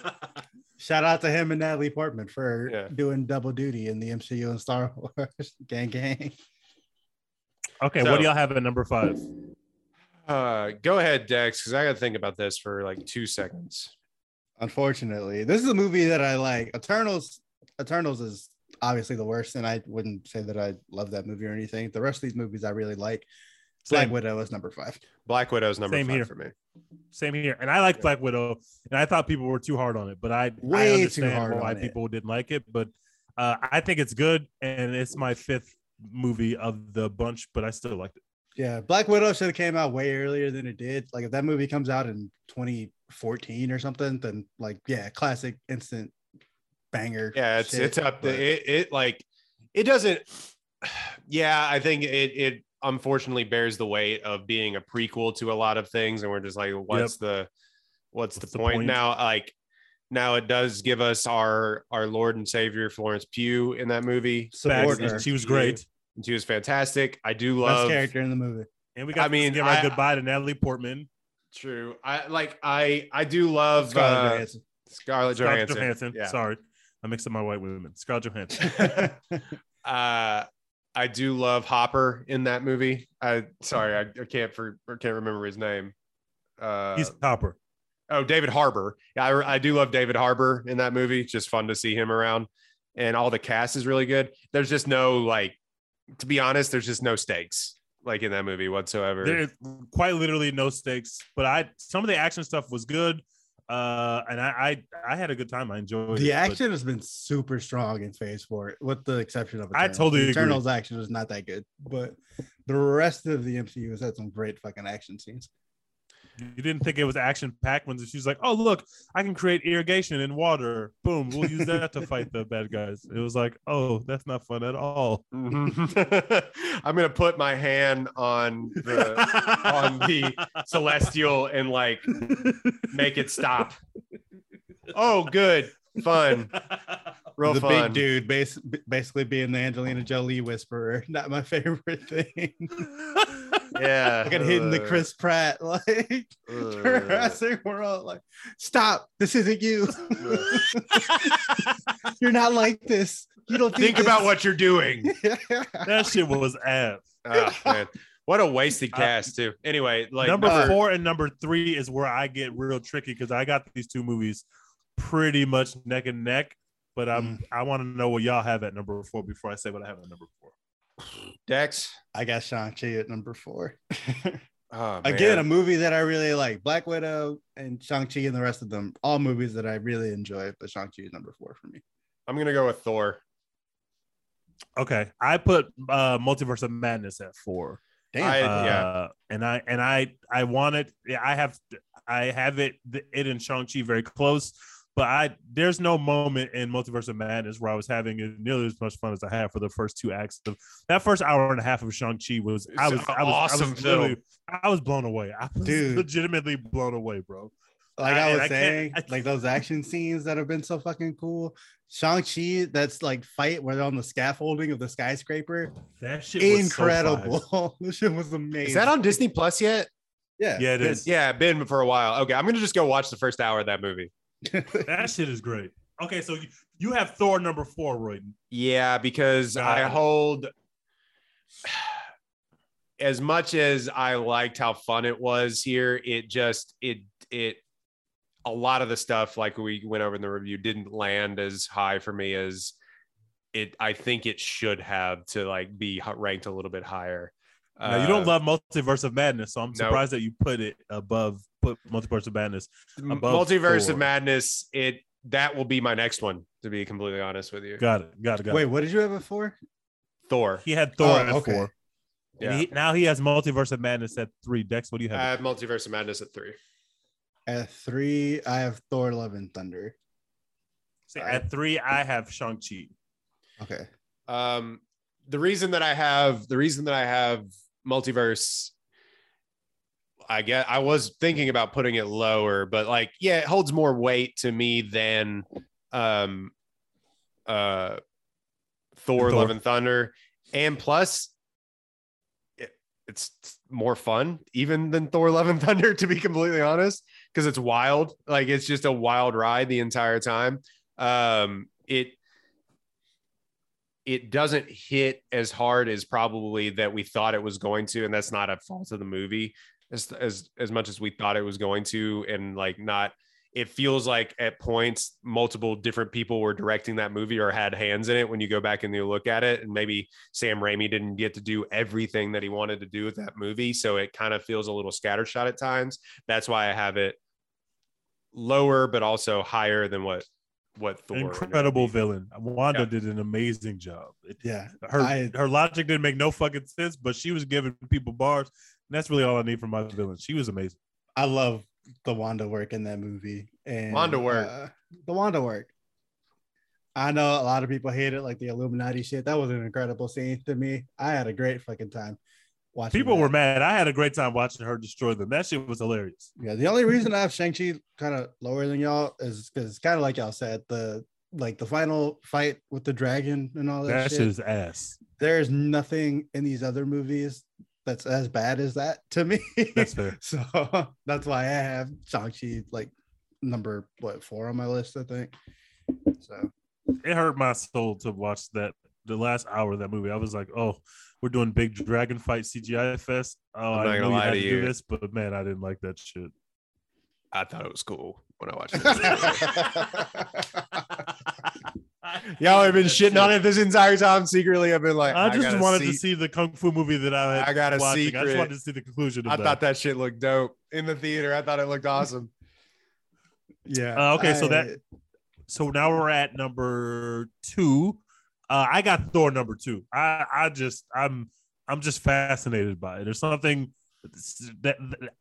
Shout out to him and Natalie Portman for Yeah. doing double duty in the MCU and Star Wars. gang, gang. Okay, So- what do y'all have at number five? uh, go ahead, Dex, because I got to think about this for like two seconds. Unfortunately, this is a movie that I like. Eternals. Eternals is obviously the worst, and I wouldn't say that I love that movie or anything. The rest of these movies I really like. Black Same. Widow is number five. Black Widow is number Same five here. for me. Same here. And I like Black Widow, and I thought people were too hard on it, but I, I Way too understand hard why on it. people didn't like it. But uh, I think it's good, and it's my fifth movie of the bunch, but I still liked it. Yeah, Black Widow should have came out way earlier than it did. Like if that movie comes out in 2014 or something, then like yeah, classic instant banger. Yeah, it's shit, it's up. but- The, it it like it doesn't. Yeah, I think it it unfortunately bears the weight of being a prequel to a lot of things, and we're just like, what's the what's, the, What's the point? point? now? Like now, it does give us our our Lord and Savior Florence Pugh in that movie. Support She was great. She was fantastic. I do best love. character in the movie. And we got I mean, to give our I- goodbye to Natalie Portman, True. I like. I I do love Scarlett uh, Johansson. Scarlett Scarlett Johansson. Johansson. Yeah. Sorry, I mixed up my white women. Scarlett Johansson. uh I do love Hopper in that movie. I sorry, I, I can't for I can't remember his name. Uh He's Hopper. oh David Harbour. Yeah, I, I do love David Harbour in that movie. It's just fun to see him around. And all the cast is really good. There's just no like to be honest, there's just no stakes like in that movie whatsoever. There's quite literally no stakes, but I some of the action stuff was good. Uh, and I, I I had a good time. I enjoyed it, The but- action has been super strong in Phase Four, with the exception of I Eternals. totally agree. Eternals action was not that good, but the rest of the MCU has had some great fucking action scenes. You didn't think it was action packed when she's like, "Oh, look, I can create irrigation in water. Boom, we'll use that to fight the bad guys." It was like, "Oh, that's not fun at all." Mhm. I'm gonna put my hand on the on the celestial and like make it stop. Oh, good, fun, real the fun. big dude, bas- basically being the Angelina Jolie whisperer. Not my favorite thing. Yeah, Like hitting the Uh, Chris Pratt, like uh, Jurassic World. Like, stop! This isn't you. You're not like this. You don't Think about what you're doing. that shit was ass. Oh, man. What a wasted Uh, cast, too. Anyway, like number uh, four and number three is where I get real tricky because I got these two movies pretty much neck and neck. But I'm Mm. I want to know what y'all have at number four before I say what I have at number four. Dex. I got Shang-Chi at number four. Oh, Again, a movie that I really like. Black Widow and Shang-Chi and the rest of them, all movies that I really enjoy, but Shang-Chi is number four for me. I'm gonna go with Thor. Okay, I put uh Multiverse of Madness at four. Damn. I- uh, yeah. and I and I I want it. yeah, I have I have it it and Shang Chi very close, but I there's no moment in Multiverse of Madness where I was having nearly as much fun as I had for the first two acts of that first hour and a half of Shang Chi was I was I was, I awesome was film. I was blown away. I was Dude. legitimately blown away, bro. like I- I, was I saying, I- like those action scenes that have been so fucking cool. Shang-Chi, that's like fight where they're on the scaffolding of the skyscraper. That shit was so Incredible. this shit was amazing. Is that on Disney Plus yet? Yeah. Yeah, it is. Yeah, been for a while. Okay, I'm gonna just go watch the first hour of that movie. That shit is great. Okay, so you, you have Thor number four, Royden. Yeah, because Got I it. hold as much as I liked how fun it was here, it just it it a lot of the stuff like we went over in the review didn't land as high for me as it I think it should have to like be ranked a little bit higher. You don't Uh, love Multiverse of Madness, so I'm no. surprised that you put it above put Multiverse of Madness. above multiverse Thor. of madness. It that will be my next one to be completely honest with you. Got it. Got it. Got Wait, it. what did you have it for? Thor. He had Thor Oh, at okay. four. Yeah. he, now he has Multiverse of Madness at three. Dex, what do you have? I have? have multiverse of madness at three. At three, I have Thor Love and Thunder. See, at three, I have Shang Chi. Okay. Um, the reason that I have the reason that I have multiverse, I guess I was thinking about putting it lower, but like, yeah, it holds more weight to me than um uh Thor, Thor. Love and Thunder. And plus it, it's more fun even than Thor Love and Thunder, to be completely honest, because it's wild. Like it's just a wild ride the entire time. Um, it it doesn't hit as hard as probably that we thought it was going to, and that's not a fault of the movie as as as much as we thought it was going to, and like not. It feels like at points multiple different people were directing that movie or had hands in it when you go back and you look at it, and maybe Sam Raimi didn't get to do everything that he wanted to do with that movie, so it kind of feels a little scattershot at times. That's why I have it lower, but also higher than what what Thor. Incredible villain. Wanda Yeah. did an amazing job. It- Yeah. her I- her logic didn't make no fucking sense, but she was giving people bars. And that's really all I need from my villain. She was amazing. I love the Wanda work in that movie. And Wanda work. uh, the Wanda work. I know a lot of people hate it, like the Illuminati shit. That was an incredible scene to me. I had a great fucking time watching. People that. were mad. I had a great time watching her destroy them. That shit was hilarious. Yeah, the only reason I have Shang-Chi kind of lower than y'all is because it's kind of like y'all said, the like the final fight with the dragon and all that, That shit. shit is ass. There's nothing in these other movies that's as bad as that to me. That's fair. so that's why I have Shang-Chi like number what four on my list, I think. So It hurt my soul to watch that the last hour of that movie. I was like, oh, we're doing big dragon fight CGI fest. Oh, I'm not know gonna you lie had to to you. do this, but man, I didn't like that shit. I thought it was cool when I watched it. Y'all have been shitting on it this entire time. Secretly, I've been like, I just gotta wanted to see- see the kung fu movie that I had I got a watching. I just wanted to see the conclusion of I that. thought that shit looked dope in the theater. I thought it looked awesome. yeah. Uh, okay, so that- so now we're at number two. Uh, I got Thor number two. I I just I'm I'm just fascinated by it. There's something that, that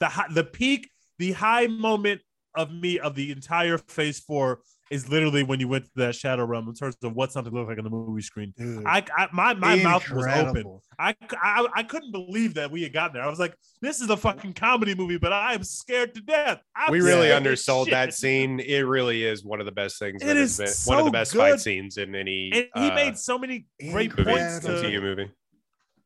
the the peak, the high moment of me of the entire Phase Four is literally when you went to that Shadow Realm in terms of what something looked like on the movie screen. Dude, I, I my my mouth was open. I, I I couldn't believe that we had gotten there. I was like, this is a fucking comedy movie, but I am scared to death. I'm we really undersold shit. that scene. It really is one of the best things. It that has is been, one of the best good. fight scenes in any And he uh, made so many great movie, points to MCU movie.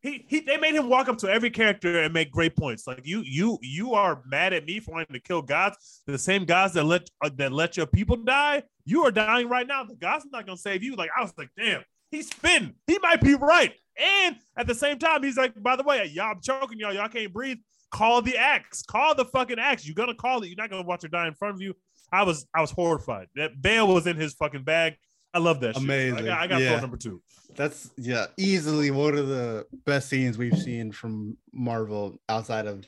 He, he they made him walk up to every character and make great points. Like you you you are mad at me for wanting to kill gods, the same gods that let uh, that let your people die. You are dying right now. The god's not gonna save you. Like I was like, damn, he's spitting. He might be right. And at the same time, he's like, by the way, y'all I'm choking y'all. Y'all can't breathe. Call the axe. Call the fucking axe. You're gonna call it. You're not gonna watch her die in front of you. I was I was horrified. That Bale was in his fucking bag. I love that. shit. I Amazing. got, I got Yeah. throw number two. That's yeah, easily one of the best scenes we've seen from Marvel outside of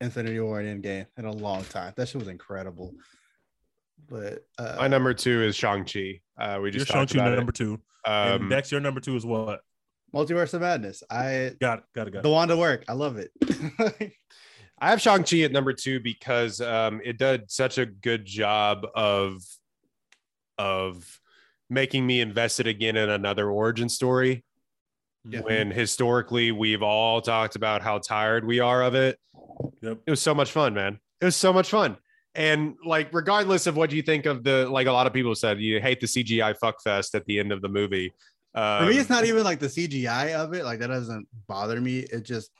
Infinity War and Endgame in a long time. That shit was incredible. But uh, My number two is Shang Chi. Uh, we just Shang Chi you number it. two. and Um, Dex, your number two is what? Multiverse of Madness. I Got it. Got it. Got it. the Wanda work. I love it. I have Shang Chi at number two because um, it did such a good job of of making me invested again in another origin story. Yeah. When historically we've all talked about how tired we are of it. Yep. It was so much fun, man. It was so much fun. And like, regardless of what you think of the, like a lot of people said, you hate the CGI fuckfest at the end of the movie. Um, For me, it's not even like the CGI of it. Like that doesn't bother me. It just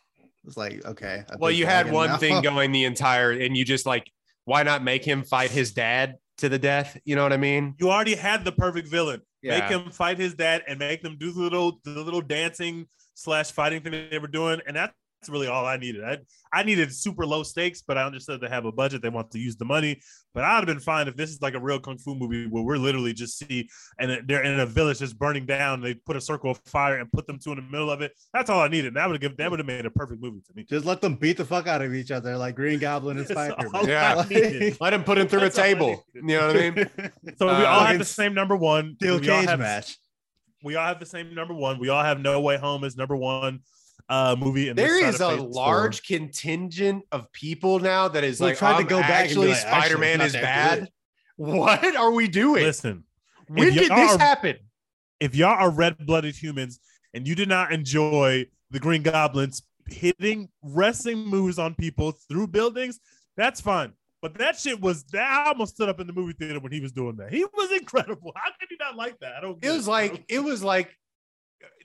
was like okay. I Well, you had one now- thing going the entire, and you just like, why not make him fight his dad to the death? You know what I mean? You already had the perfect villain. Make him fight his dad and make them do the little the little dancing slash fighting thing they were doing, and that's really all I needed. I I needed super low stakes, but I understood they have a budget. They want to use the money. But I'd have been fine if this is like a real kung fu movie where we're literally just see and they're in a village just burning down. They put a circle of fire and put them two in the middle of it. That's all I needed. That would have that would have made a perfect movie to me. Just let them beat the fuck out of each other, like Green Goblin and That's Spider. all Yeah. Let him put him through a That's all I table. You know what I mean? So we Uh, all have the same number one. Steel cage have match. we all have the same number one. We all have No Way Home as number one uh movie. In this There side is a Phase Four. large contingent of people now that is Who like, tried to um, go back and be actually, like, Spider Man is bad. good. What are we doing? Listen, when if did y'all this are- happen? if y'all are red-blooded humans and you did not enjoy the Green Goblins hitting wrestling moves on people through buildings, that's fine. But that shit was that I almost stood up in the movie theater when he was doing that. He was incredible. How could you not like that? I don't. It was bro. like it was like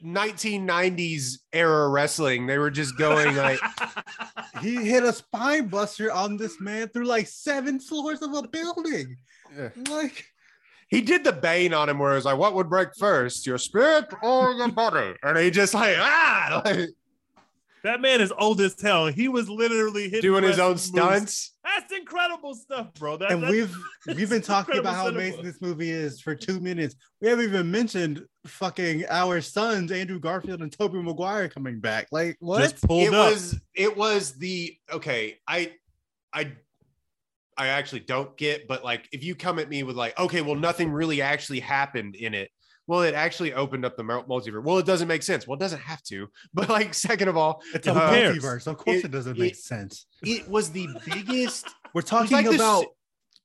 1990s era wrestling. They were just going like, He hit a spine buster on this man through like seven floors of a building. Like he did the Bane on him, where it was like, "What would break first, your spirit or your body?" And he just like ah, like, that man is old as hell. He was literally hitting doing his own wrestling moves. stunts. That's incredible stuff, bro. That, and that's- we've we've been talking about how incredible amazing cinema. this movie is for two minutes. We haven't even mentioned fucking our sons, Andrew Garfield and Tobey Maguire coming back. Like what? just pulled it up. was it was the okay i i i actually don't get but like if you come at me with like okay well nothing really actually happened in it well it actually opened up the multiverse well it doesn't make sense well it doesn't have to but like second of all it's a cares? multiverse. Of course, it, It- doesn't it- make sense. it was the biggest We're talking like about Su-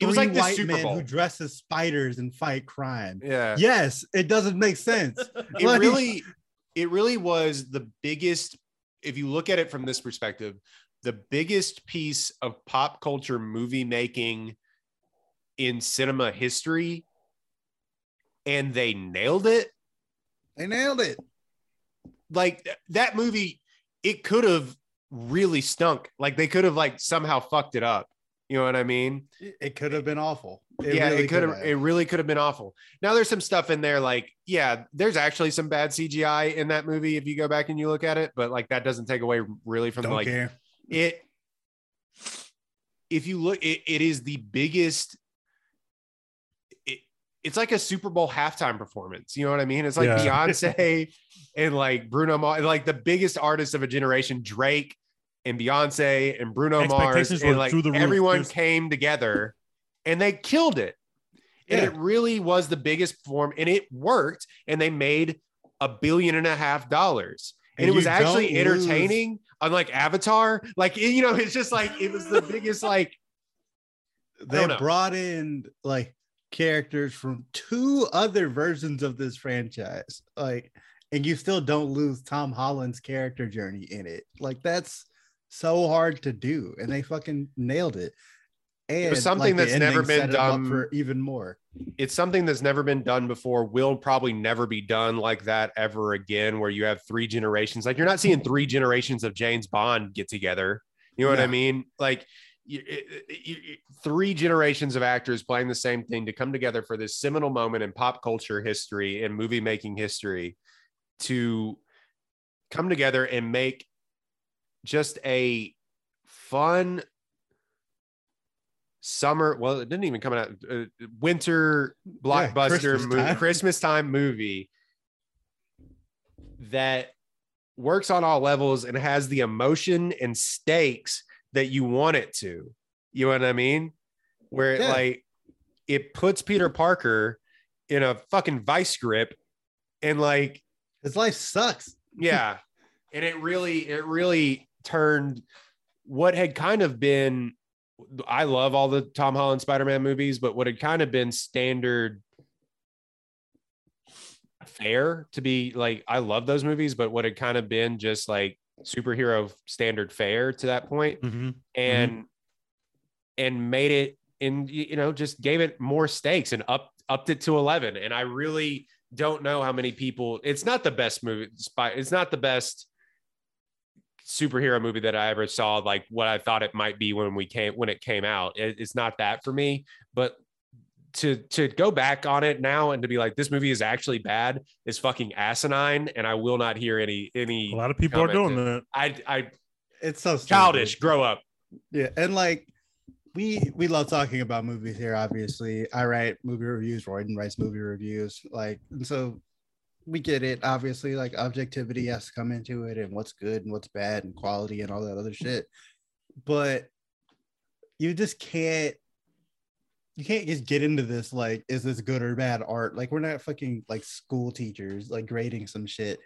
it was like the white bowl who dress as spiders and fight crime. yeah Yes, it doesn't make sense. it Like- really it really was the biggest if you look at it from this perspective the biggest piece of pop culture movie making in cinema history and they nailed it They nailed it. like th- that movie it could have really stunk like they could have like somehow fucked it up you know what i mean It, it could have been awful. yeah, really it could have. It really could have been awful. Now there's some stuff in there, like yeah, there's actually some bad CGI in that movie if you go back and you look at it, but like that doesn't take away really from Don't like care. it. If you look, it, it is the biggest. It, it's like a Super Bowl halftime performance. You know what I mean? It's like Yeah. Beyonce and like Bruno Mars, like the biggest artists of a generation, Drake and Beyonce and Bruno Mars, and like through the roof. everyone There's- came together and they killed it. And Yeah. it really was the biggest form, and it worked. And they made a billion and a half dollars. And, And it was actually don't lose- entertaining. unlike Avatar. Like you know, it's just like it was the biggest like they brought in like characters from two other versions of this franchise like and you still don't lose tom holland's character journey in it. Like that's so hard to do and they fucking nailed it. And was something the that's never been it done- for even more. It's something that's never been done before will probably never be done like that ever again where you have three generations. Like you're not seeing three generations of james bond get together. You know what i mean? Like three generations of actors playing the same thing to come together for this seminal moment in pop culture history and movie making history to come together and make just a fun summer well it didn't even come out uh, winter blockbuster Christmas mo- time. christmas time movie that works on all levels and has the emotion and stakes that you want it to. You know what i mean? Where it Yeah. like it puts peter parker in a fucking vice grip and like his life sucks. Yeah. And it really it really turned what had kind of been i love all the tom holland spider-man movies but what had kind of been standard fair to be like i love those movies but what had kind of been just like superhero standard fare to that point Mhm. and and made it and you know just gave it more stakes and up upped it to 11 and i really don't know how many people it's not the best movie it's not the best superhero movie that i ever saw like what i thought it might be when we came when it came out. It- it's not that for me but to to go back on it now and to be like this movie is actually bad is fucking asinine and i will not hear any any A lot of people are doing that. i i it's so stupid. childish grow up Yeah, and like we we love talking about movies here. Obviously, I write movie reviews. Royden writes movie reviews. Like, and so we get it. Obviously, like objectivity has to come into it, and what's good and what's bad, and quality and all that other shit. But you just can't. You can't just get into this like, is this good or bad art? Like, we're not fucking like school teachers, like grading some shit.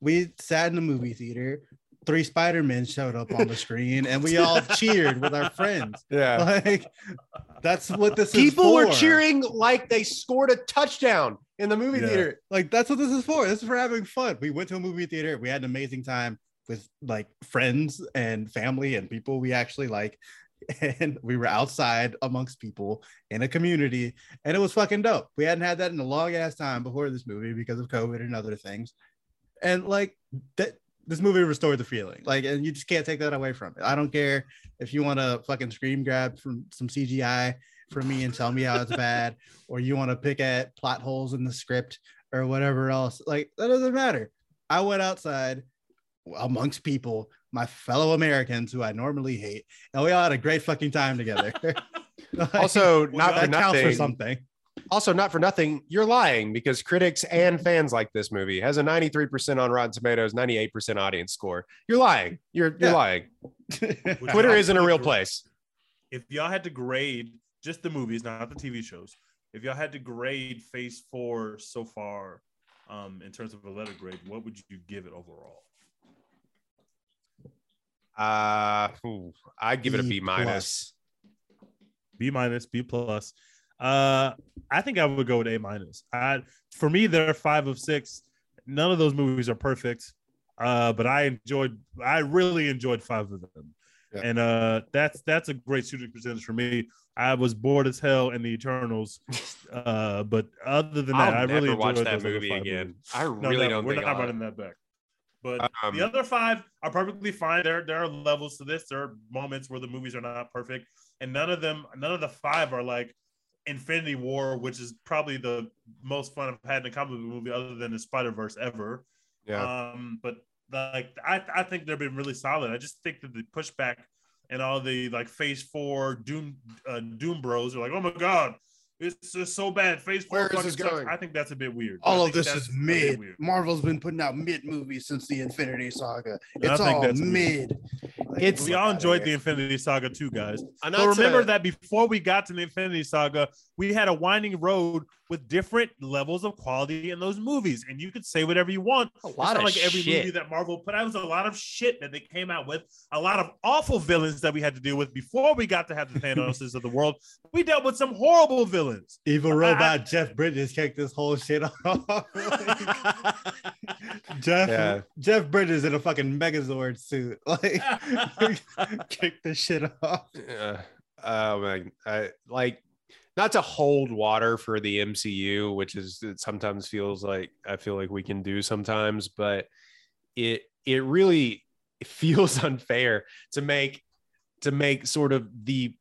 We sat in the movie theater three Spider-Men showed up on the screen and we all cheered with our friends. yeah Like that's what this people were cheering like they scored a touchdown in the movie Yeah. theater. Like that's what this is for. This is for having fun. We went to a movie theater. We had an amazing time with like friends and family and people we actually like. And we were outside amongst people in a community, and it was fucking dope. We hadn't had that in a long ass time before this movie because of COVID and other things. And like that, this movie restored the feeling. Like, and you just can't take that away from it. I don't care if you want to fucking scream grab from some CGI from me and tell me how it's bad, or you want to pick at plot holes in the script or whatever else. Like, that doesn't matter. I went outside amongst people, my fellow Americans who I normally hate, and we all had a great fucking time together. Like, Also, not for that counts for nothing. something. Also, not for nothing. You're lying because critics and fans like this movie It has a 93% on Rotten Tomatoes, 98% audience score. You're lying. You're you're Yeah. lying. Twitter isn't a real place. If y'all had to grade just the movies, not the TV shows, if y'all had to grade Phase Four so far, um, in terms of a letter grade, what would you give it overall? Uh, ooh, I'd give it a B minus. B minus, B plus. Uh, I think I would go with A minus. I for me, there are five of six. None of those movies are perfect. Uh, but I enjoyed I really enjoyed five of them. Yeah. And uh that's that's a great shooting percentage for me. I was bored as hell in the Eternals. Uh, but other than that, I'll I really enjoyed that movie again. movies. I No, really no, don't we're think not I'll- running that back. Um, the other five are perfectly fine. There, there are levels to this. There are moments where the movies are not perfect, and none of them, none of the five are like Infinity War, which is probably the most fun I've had in a comic book movie other than the Spider Verse ever. Yeah. Um, but like I, I think they've been really solid. I just think that the pushback and all the like Phase Four Doom uh, Doom Bros are like, oh my god, it's just so bad. Phase Four Where is this going? I think that's a bit weird. All of this is mid. Marvel's been putting out mid movies since the Infinity Saga. I It's think all that's mid. Like, It's- we all enjoyed the. Infinity Saga too, guys. And But not remember to- that before we got to the Infinity Saga, we had a winding road with different levels of quality in those movies, and you could say whatever you want. a It's lot not of like every movie that Marvel put out was a lot of shit that they came out with, a lot of awful villains that we had to deal with before we got to have the Thanoses of the world. We dealt with some horrible villains. Evil I- robot Jeff Bridges kicked this whole shit off. Jeff Yeah. Jeff Bridges in a fucking Megazord suit, like kicked this shit off. Uh, oh man, I like not to hold water for the MCU, which is it sometimes feels like I feel like we can do sometimes, but it it really feels unfair to make to make sort of the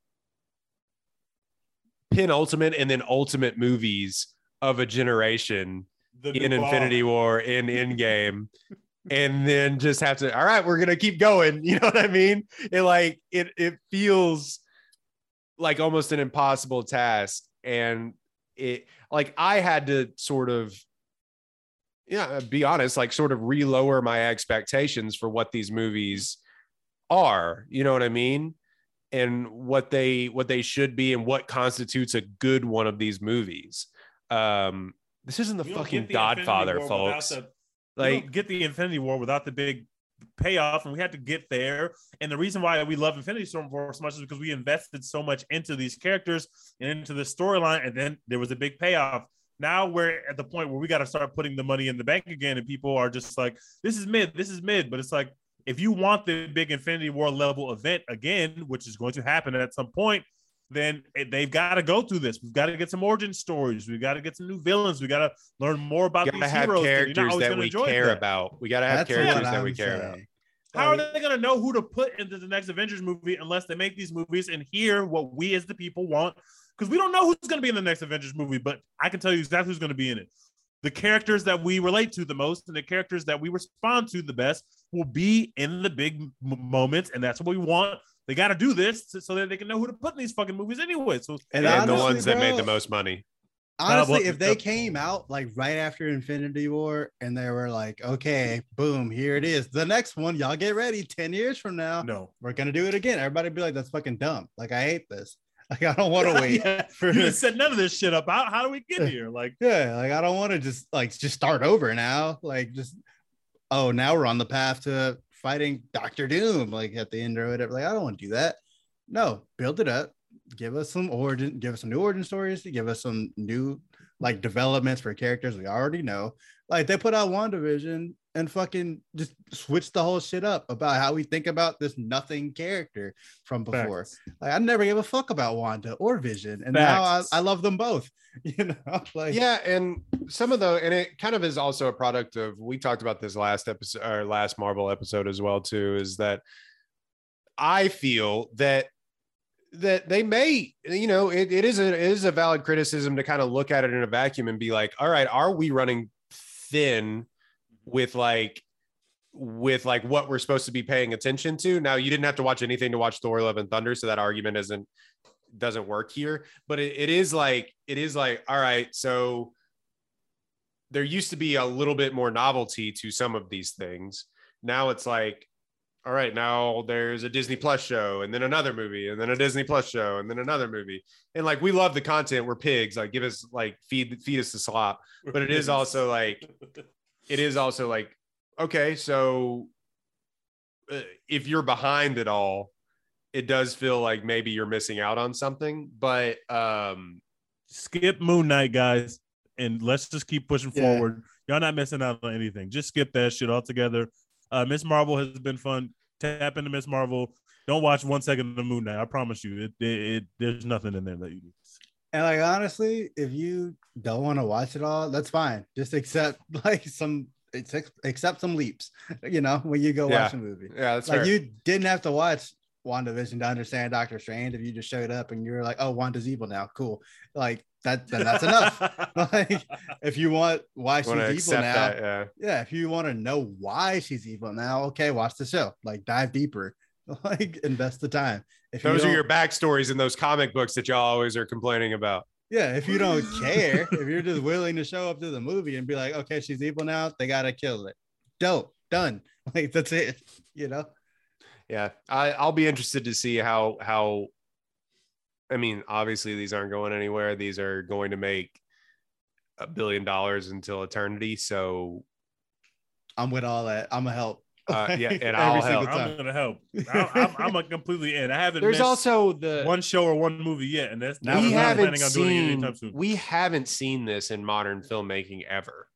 penultimate and then ultimate movies of a generation The in Infinity War in Endgame, and then just have to. All right, we're gonna keep going. You know what I mean? It like it. It feels like almost an impossible task, and it like I had to sort of. Yeah, be honest, like sort of relower my expectations for what these movies are. You know what I mean? And what they what they should be and what constitutes a good one of these movies. Um, this isn't the fucking the Godfather, folks. the- like, get the Infinity War without the big payoff, and we had to get there. And the reason why we love Infinity Storm War so much is because we invested so much into these characters and into the storyline, and then there was a big payoff. Now we're at the point where we got to start putting the money in the bank again, and people are just like, "This is mid, this is mid." But it's like, if you want the big Infinity War level event again, which is going to happen at some point, then they've got to go through this. We've got to get some origin stories. We've got to get some new villains. We got to learn more about we gotta these have heroes. you're not characters always that gonna we care that. about. We gotta have That's characters that I'm we care about. How are they going to know who to put into the next Avengers movie unless they make these movies and hear what we as the people want? Because we don't know who's going to be in the next Avengers movie, but I can tell you exactly who's going to be in it. The characters that we relate to the most and the characters that we respond to the best will be in the big m- moments, and that's what we want. They got to do this so- so that they can know who to put in these fucking movies anyway. So And And the honestly, ones that made the most money. Honestly, well, if they uh, came out like right after Infinity War and they were like, okay, boom, here it is. The next one, y'all get ready. 10 years from now, no, we're gonna do it again. Everybody be like, that's fucking dumb. Like, I hate this. Like, I don't want to wait. Yeah, for you set none of this shit up. How, how do we get here? Like, Yeah, like I don't want to just like just start over now. Like just oh, now we're on the path to fighting Doctor Doom, like at the end or whatever. Like, I don't want to do that. No, build it up, give us some origin, give us some new origin stories, give us some new like developments for characters we already know. Like they put out WandaVision and fucking just switch the whole shit up about how we think about this nothing character from before. facts. Like I never gave a fuck about Wanda or Vision, and now I, I love them both. You know, like Yeah, and some of the and it kind of is also a product of we talked about this last episode or last Marvel episode as well too is that I feel that that they may you know it, it is a it is a valid criticism to kind of look at it in a vacuum and be like all right are we running thin with like with like what we're supposed to be paying attention to. Now you didn't have to watch anything to watch thor love and thunder so that argument isn't doesn't work here. But it, it is like it is like all right so there used to be a little bit more novelty to some of these things. Now it's like all right now there's a disney plus show and then another movie and then a disney plus show and then another movie. And like we love the content. We're pigs. Like give us like feed feed us the slop. But it is also like it is also like okay so uh, if you're behind it all it does feel like maybe you're missing out on something but um skip Moon Knight, guys, and let's just keep pushing Yeah. forward. Y'all not missing out on anything. Just skip that shit altogether. Uh, Miss Marvel has been fun. Tap into Miss Marvel. Don't watch one second of Moon Knight. I promise you, it, it, it there's nothing in there that you need. to see. And like honestly, if you don't want to watch it all, that's fine. Just accept like some accept accept some leaps, you know, when you go Yeah. watch a movie. yeah that's like fair. you didn't have to watch WandaVision to understand Doctor Strange if you just showed up and you're like, oh, Wanda's evil now. Cool. Like that then that's enough. like if you want why she's evil now, that yeah yeah, if you want to know why she's evil now, okay, watch the show. Like dive deeper. Like invest the time. If those are your backstories in those comic books that y'all always are complaining about Yeah, if you don't care, if you're just willing to show up to the movie and be like, okay, she's evil now, they gotta kill it. Dope, done. Like that's it. You know, yeah. I, I'll be interested to see how how. I mean, obviously these aren't going anywhere. These are going to make a billion dollars until eternity. So I'm with all that. I'm a help. Uh, yeah, and I'll help. I'm gonna help. I, I'm, I'm a completely in. I haven't. there's also the one show or one movie yet, and that's Now I'm we not haven't planning on doing it seen soon. we haven't seen this in modern filmmaking ever.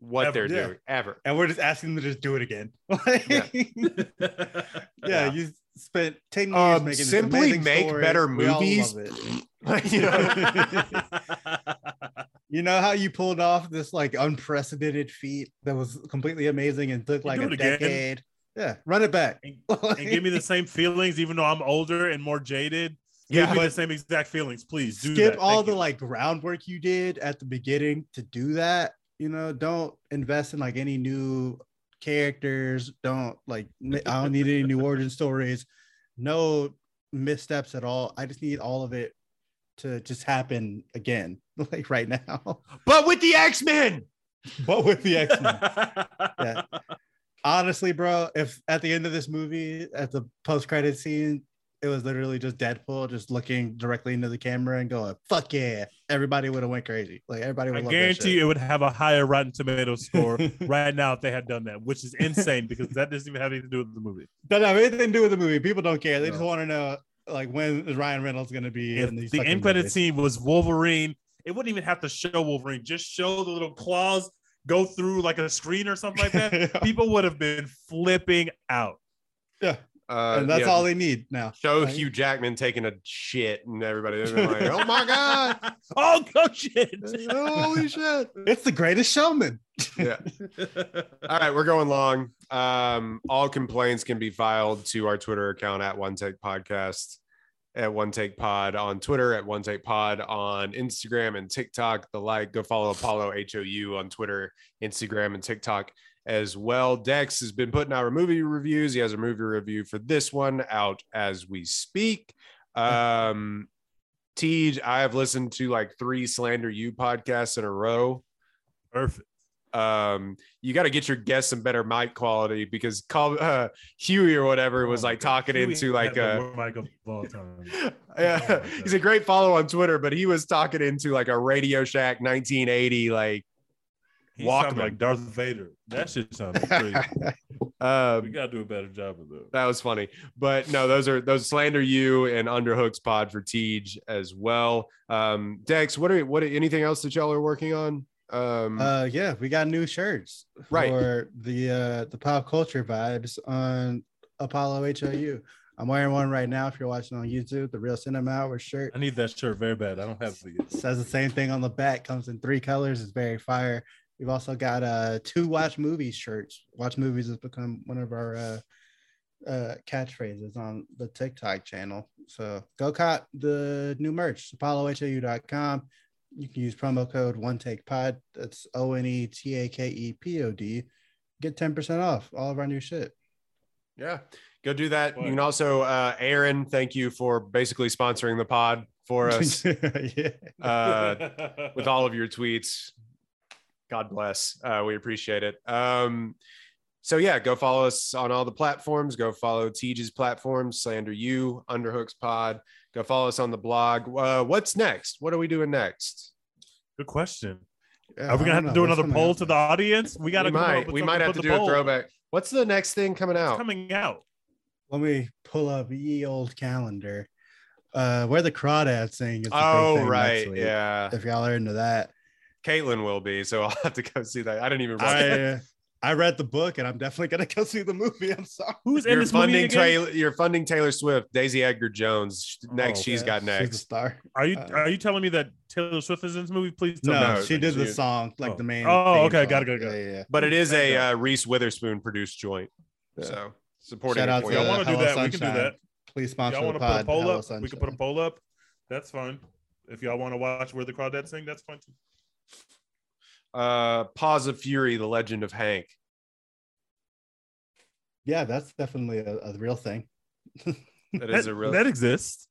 What Ever, they're yeah. doing ever. and we're just asking them to just do it again. Yeah. yeah, Yeah. you spent 10 years Um, making simply amazing make story. better We all movies. love it. You know, You know how you pulled off this like unprecedented feat that was completely amazing and took like a it again. decade? Yeah, run it back. and, and give me the same feelings, even though I'm older and more jaded. Yeah, give me the same exact feelings, please. Do skip that. all Thank the you. like groundwork you did at the beginning to do that. You know, don't invest in like any new characters. Don't like I don't need any new origin stories. No missteps at all. I just need all of it to just happen again, like right now. but with the X-Men. but with the X-Men. Yeah. Honestly, bro, if at the end of this movie, at the post-credit scene, it was literally just Deadpool just looking directly into the camera and going, "Fuck yeah!" Everybody would have went crazy. Like everybody would. I love guarantee that you it would have a higher Rotten Tomato score right now if they had done that, which is insane because that doesn't even have anything to do with the movie. Doesn't have anything to do with the movie. People don't care. They just want to know, like, when is Ryan Reynolds going to be If in these the end credit scene was Wolverine, it wouldn't even have to show Wolverine. Just show the little claws go through like a screen or something like that. People would have been flipping out. yeah, Uh, and that's yeah, all they need now. Show Like- Hugh Jackman taking a shit, and everybody like, "Oh my god, oh, go shit. holy shit!" It's the greatest showman. Yeah. All right, we're going long. Um, all complaints can be filed to our Twitter account at One Take Podcast, at One Take Pod on Twitter, at One Take Pod on Instagram and TikTok. The like, go follow Apollo HOU on Twitter, Instagram, and TikTok as well. Dex has been putting out our movie reviews. He has a movie review for this one out as we speak. Um, Tej, I have listened to like three Slander You podcasts in a row Perfect. um you got to get your guests some better mic quality because call uh huey or whatever was Oh like talking Huey into like a mic of all time. yeah Oh he's a great follow on twitter but he was talking into like a radio shack 1980 like He Walkman. like Darth Vader. That shit sounded crazy. we um gotta do a better job of that. that was funny but no those are those slander you and underhooks pod for Tej as well um dex what are you what anything else that y'all are working on um Uh, yeah, we got new shirts Right. for the uh the pop culture vibes on Apollo HOU. I'm wearing one right now. If you're watching on YouTube, the real cinema hour shirt I need that shirt very bad. I don't have it yet. says the same thing on the back. Comes in three colors. It's very fire. We've also got uh two watch movies shirts. Watch movies has become one of our uh uh catchphrases on the TikTok channel. So go cop the new merch, apollohou.com. You can use promo code one take pod. That's O N E T A K E P O D. Get 10% off all of our new shit. Yeah, go do that. You can also, uh, Aaron, thank you for basically sponsoring the pod for us yeah. uh, with all of your tweets. God bless. Uh, we appreciate it. Um, so yeah, go follow us on all the platforms. Go follow Tej's platforms, Slander You, Underhooks Pod. Go follow us on the blog. Uh, what's next? What are we doing next? Good question. Yeah, Are we gonna have don't to do. What's another poll to the audience? We gotta we might, we might have to the do a throwback. What's the next thing coming It's out? coming out. Let me pull up ye old calendar. Uh, where the crawdad thing is. a Oh, thing right. Yeah. If y'all are into that, Caitlin will be. So I'll have to go see that. I didn't even watch I it. I read the book and I'm definitely gonna go see the movie. I'm sorry. Who's in You're this movie funding again? Taylor, you're funding Taylor Swift, Daisy Edgar Jones. Next, Oh, she's Yeah, got She's a next. star. Are you Uh, are you telling me that Taylor Swift is in this movie? Please tell No, me. she did the song, like Oh. the main. Oh, okay, song. got it, got it, got Yeah, it. yeah. But it is a uh, Reese Witherspoon produced joint. Yeah. So supporting Shout out for to you. Y'all want to do Hello that? We can do that. Please sponsor Y'all the want to put a poll Hello up? We can put a poll up. That's fine. If y'all want to watch Where the Crawdads Sing, that's fine too. Uh, Paws of Fury, The Legend of Hank. Yeah, that's definitely a, a real thing. That is a real that exists.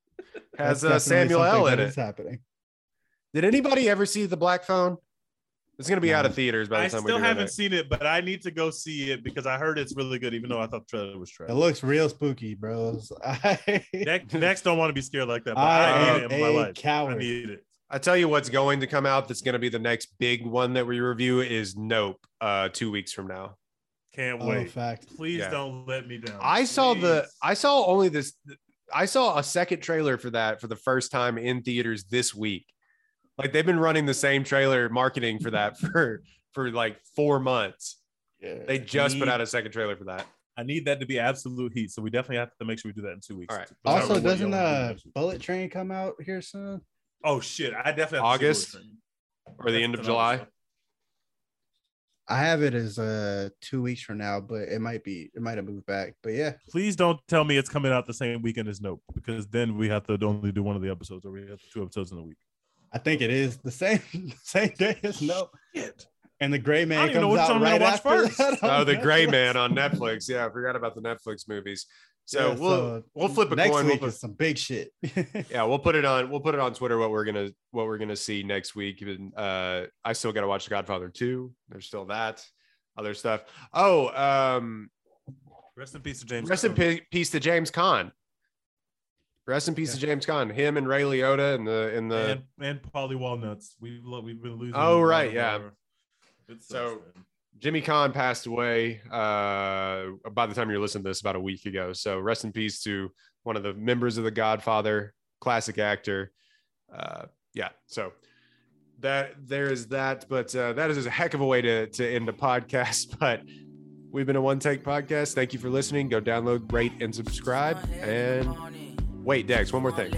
has uh, Samuel L. in that it. is happening. Did anybody ever see the Black Phone? It's gonna be out of theaters by the I time still we do haven't that. seen it, but I need to go see it because I heard it's really good, even though I thought the trailer was trash. It looks real spooky, bros. I, Next, next don't want to be scared like that. But I I, am need it in my a life. I need it. I tell you what's going to come out. That's going to be the next big one that we review is Nope. Uh, two weeks from now. Can't oh, wait. fact. Please Yeah. don't let me down. I saw the I saw only this. I saw a second trailer for that for the first time in theaters this week. Like they've been running the same trailer marketing for that for for like four months. Yeah. They just put out a second trailer for that. I need that to be absolute heat. So we definitely have to make sure we do that in two weeks. All right. But Also, know doesn't y'all wanna do uh. Bullet Train come out here soon? Oh shit! I definitely have August? Or the end of July. I have it as uh two weeks from now, but it might be it might have moved back. But yeah, Please don't tell me it's coming out the same weekend as Nope, because then we have to only do one of the episodes, or we have two episodes in a week. I think it is the same same day as Nope. Shit. And the Gray Man even know comes which out one I'm gonna right watch after first. that Oh, on the Gray Netflix. Man on Netflix. Yeah, I forgot about the Netflix movies. So Yeah, we'll we'll flip a next coin. We'll week put- is some big shit. yeah, we'll put it on. We'll put it on Twitter what we're gonna what we're gonna see next week. Even uh, I still got to watch The Godfather two. There's still that other stuff. Oh, um, Rest in peace to James. rest in Cameron. pe- peace to James Caan. Rest in peace to James Caan. Him and Ray Liotta and the in the and and Paulie Walnuts. We've lo- we've been losing. Oh, right, yeah. our- It sucks, So- man. Jimmy Caan passed away uh, by the time you're listening to this about a week ago. So rest in peace to one of the members of The Godfather, classic actor. Uh, yeah, so that there is that, but uh, that is a heck of a way to to end a podcast. But we've been a one take podcast. Thank you for listening. Go download, rate, and subscribe. And wait, Dex, one more thing.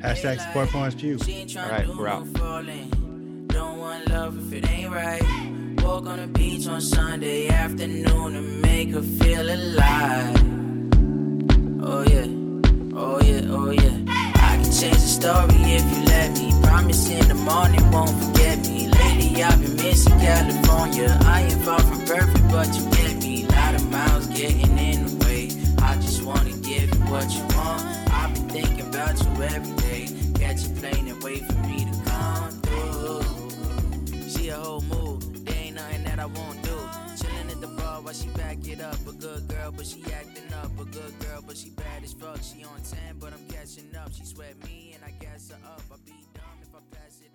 Hashtag support Florence Pugh. All right, we're out. Walk on the beach on Sunday afternoon and make her feel alive. Oh yeah, oh yeah, oh yeah. I can change the story if you let me. Promise in the morning won't forget me. Lately I've been missing California. I ain't far from perfect, but you get me. A Lot of miles getting in the way. I just wanna give you what you want. I've been thinking about you every day. Catch a plane and wait for while she back it up. A good girl, but she acting up. A good girl, but she bad as fuck. She on 10, but I'm catching up. She sweat me and I gas her up. I'd be dumb if I pass it.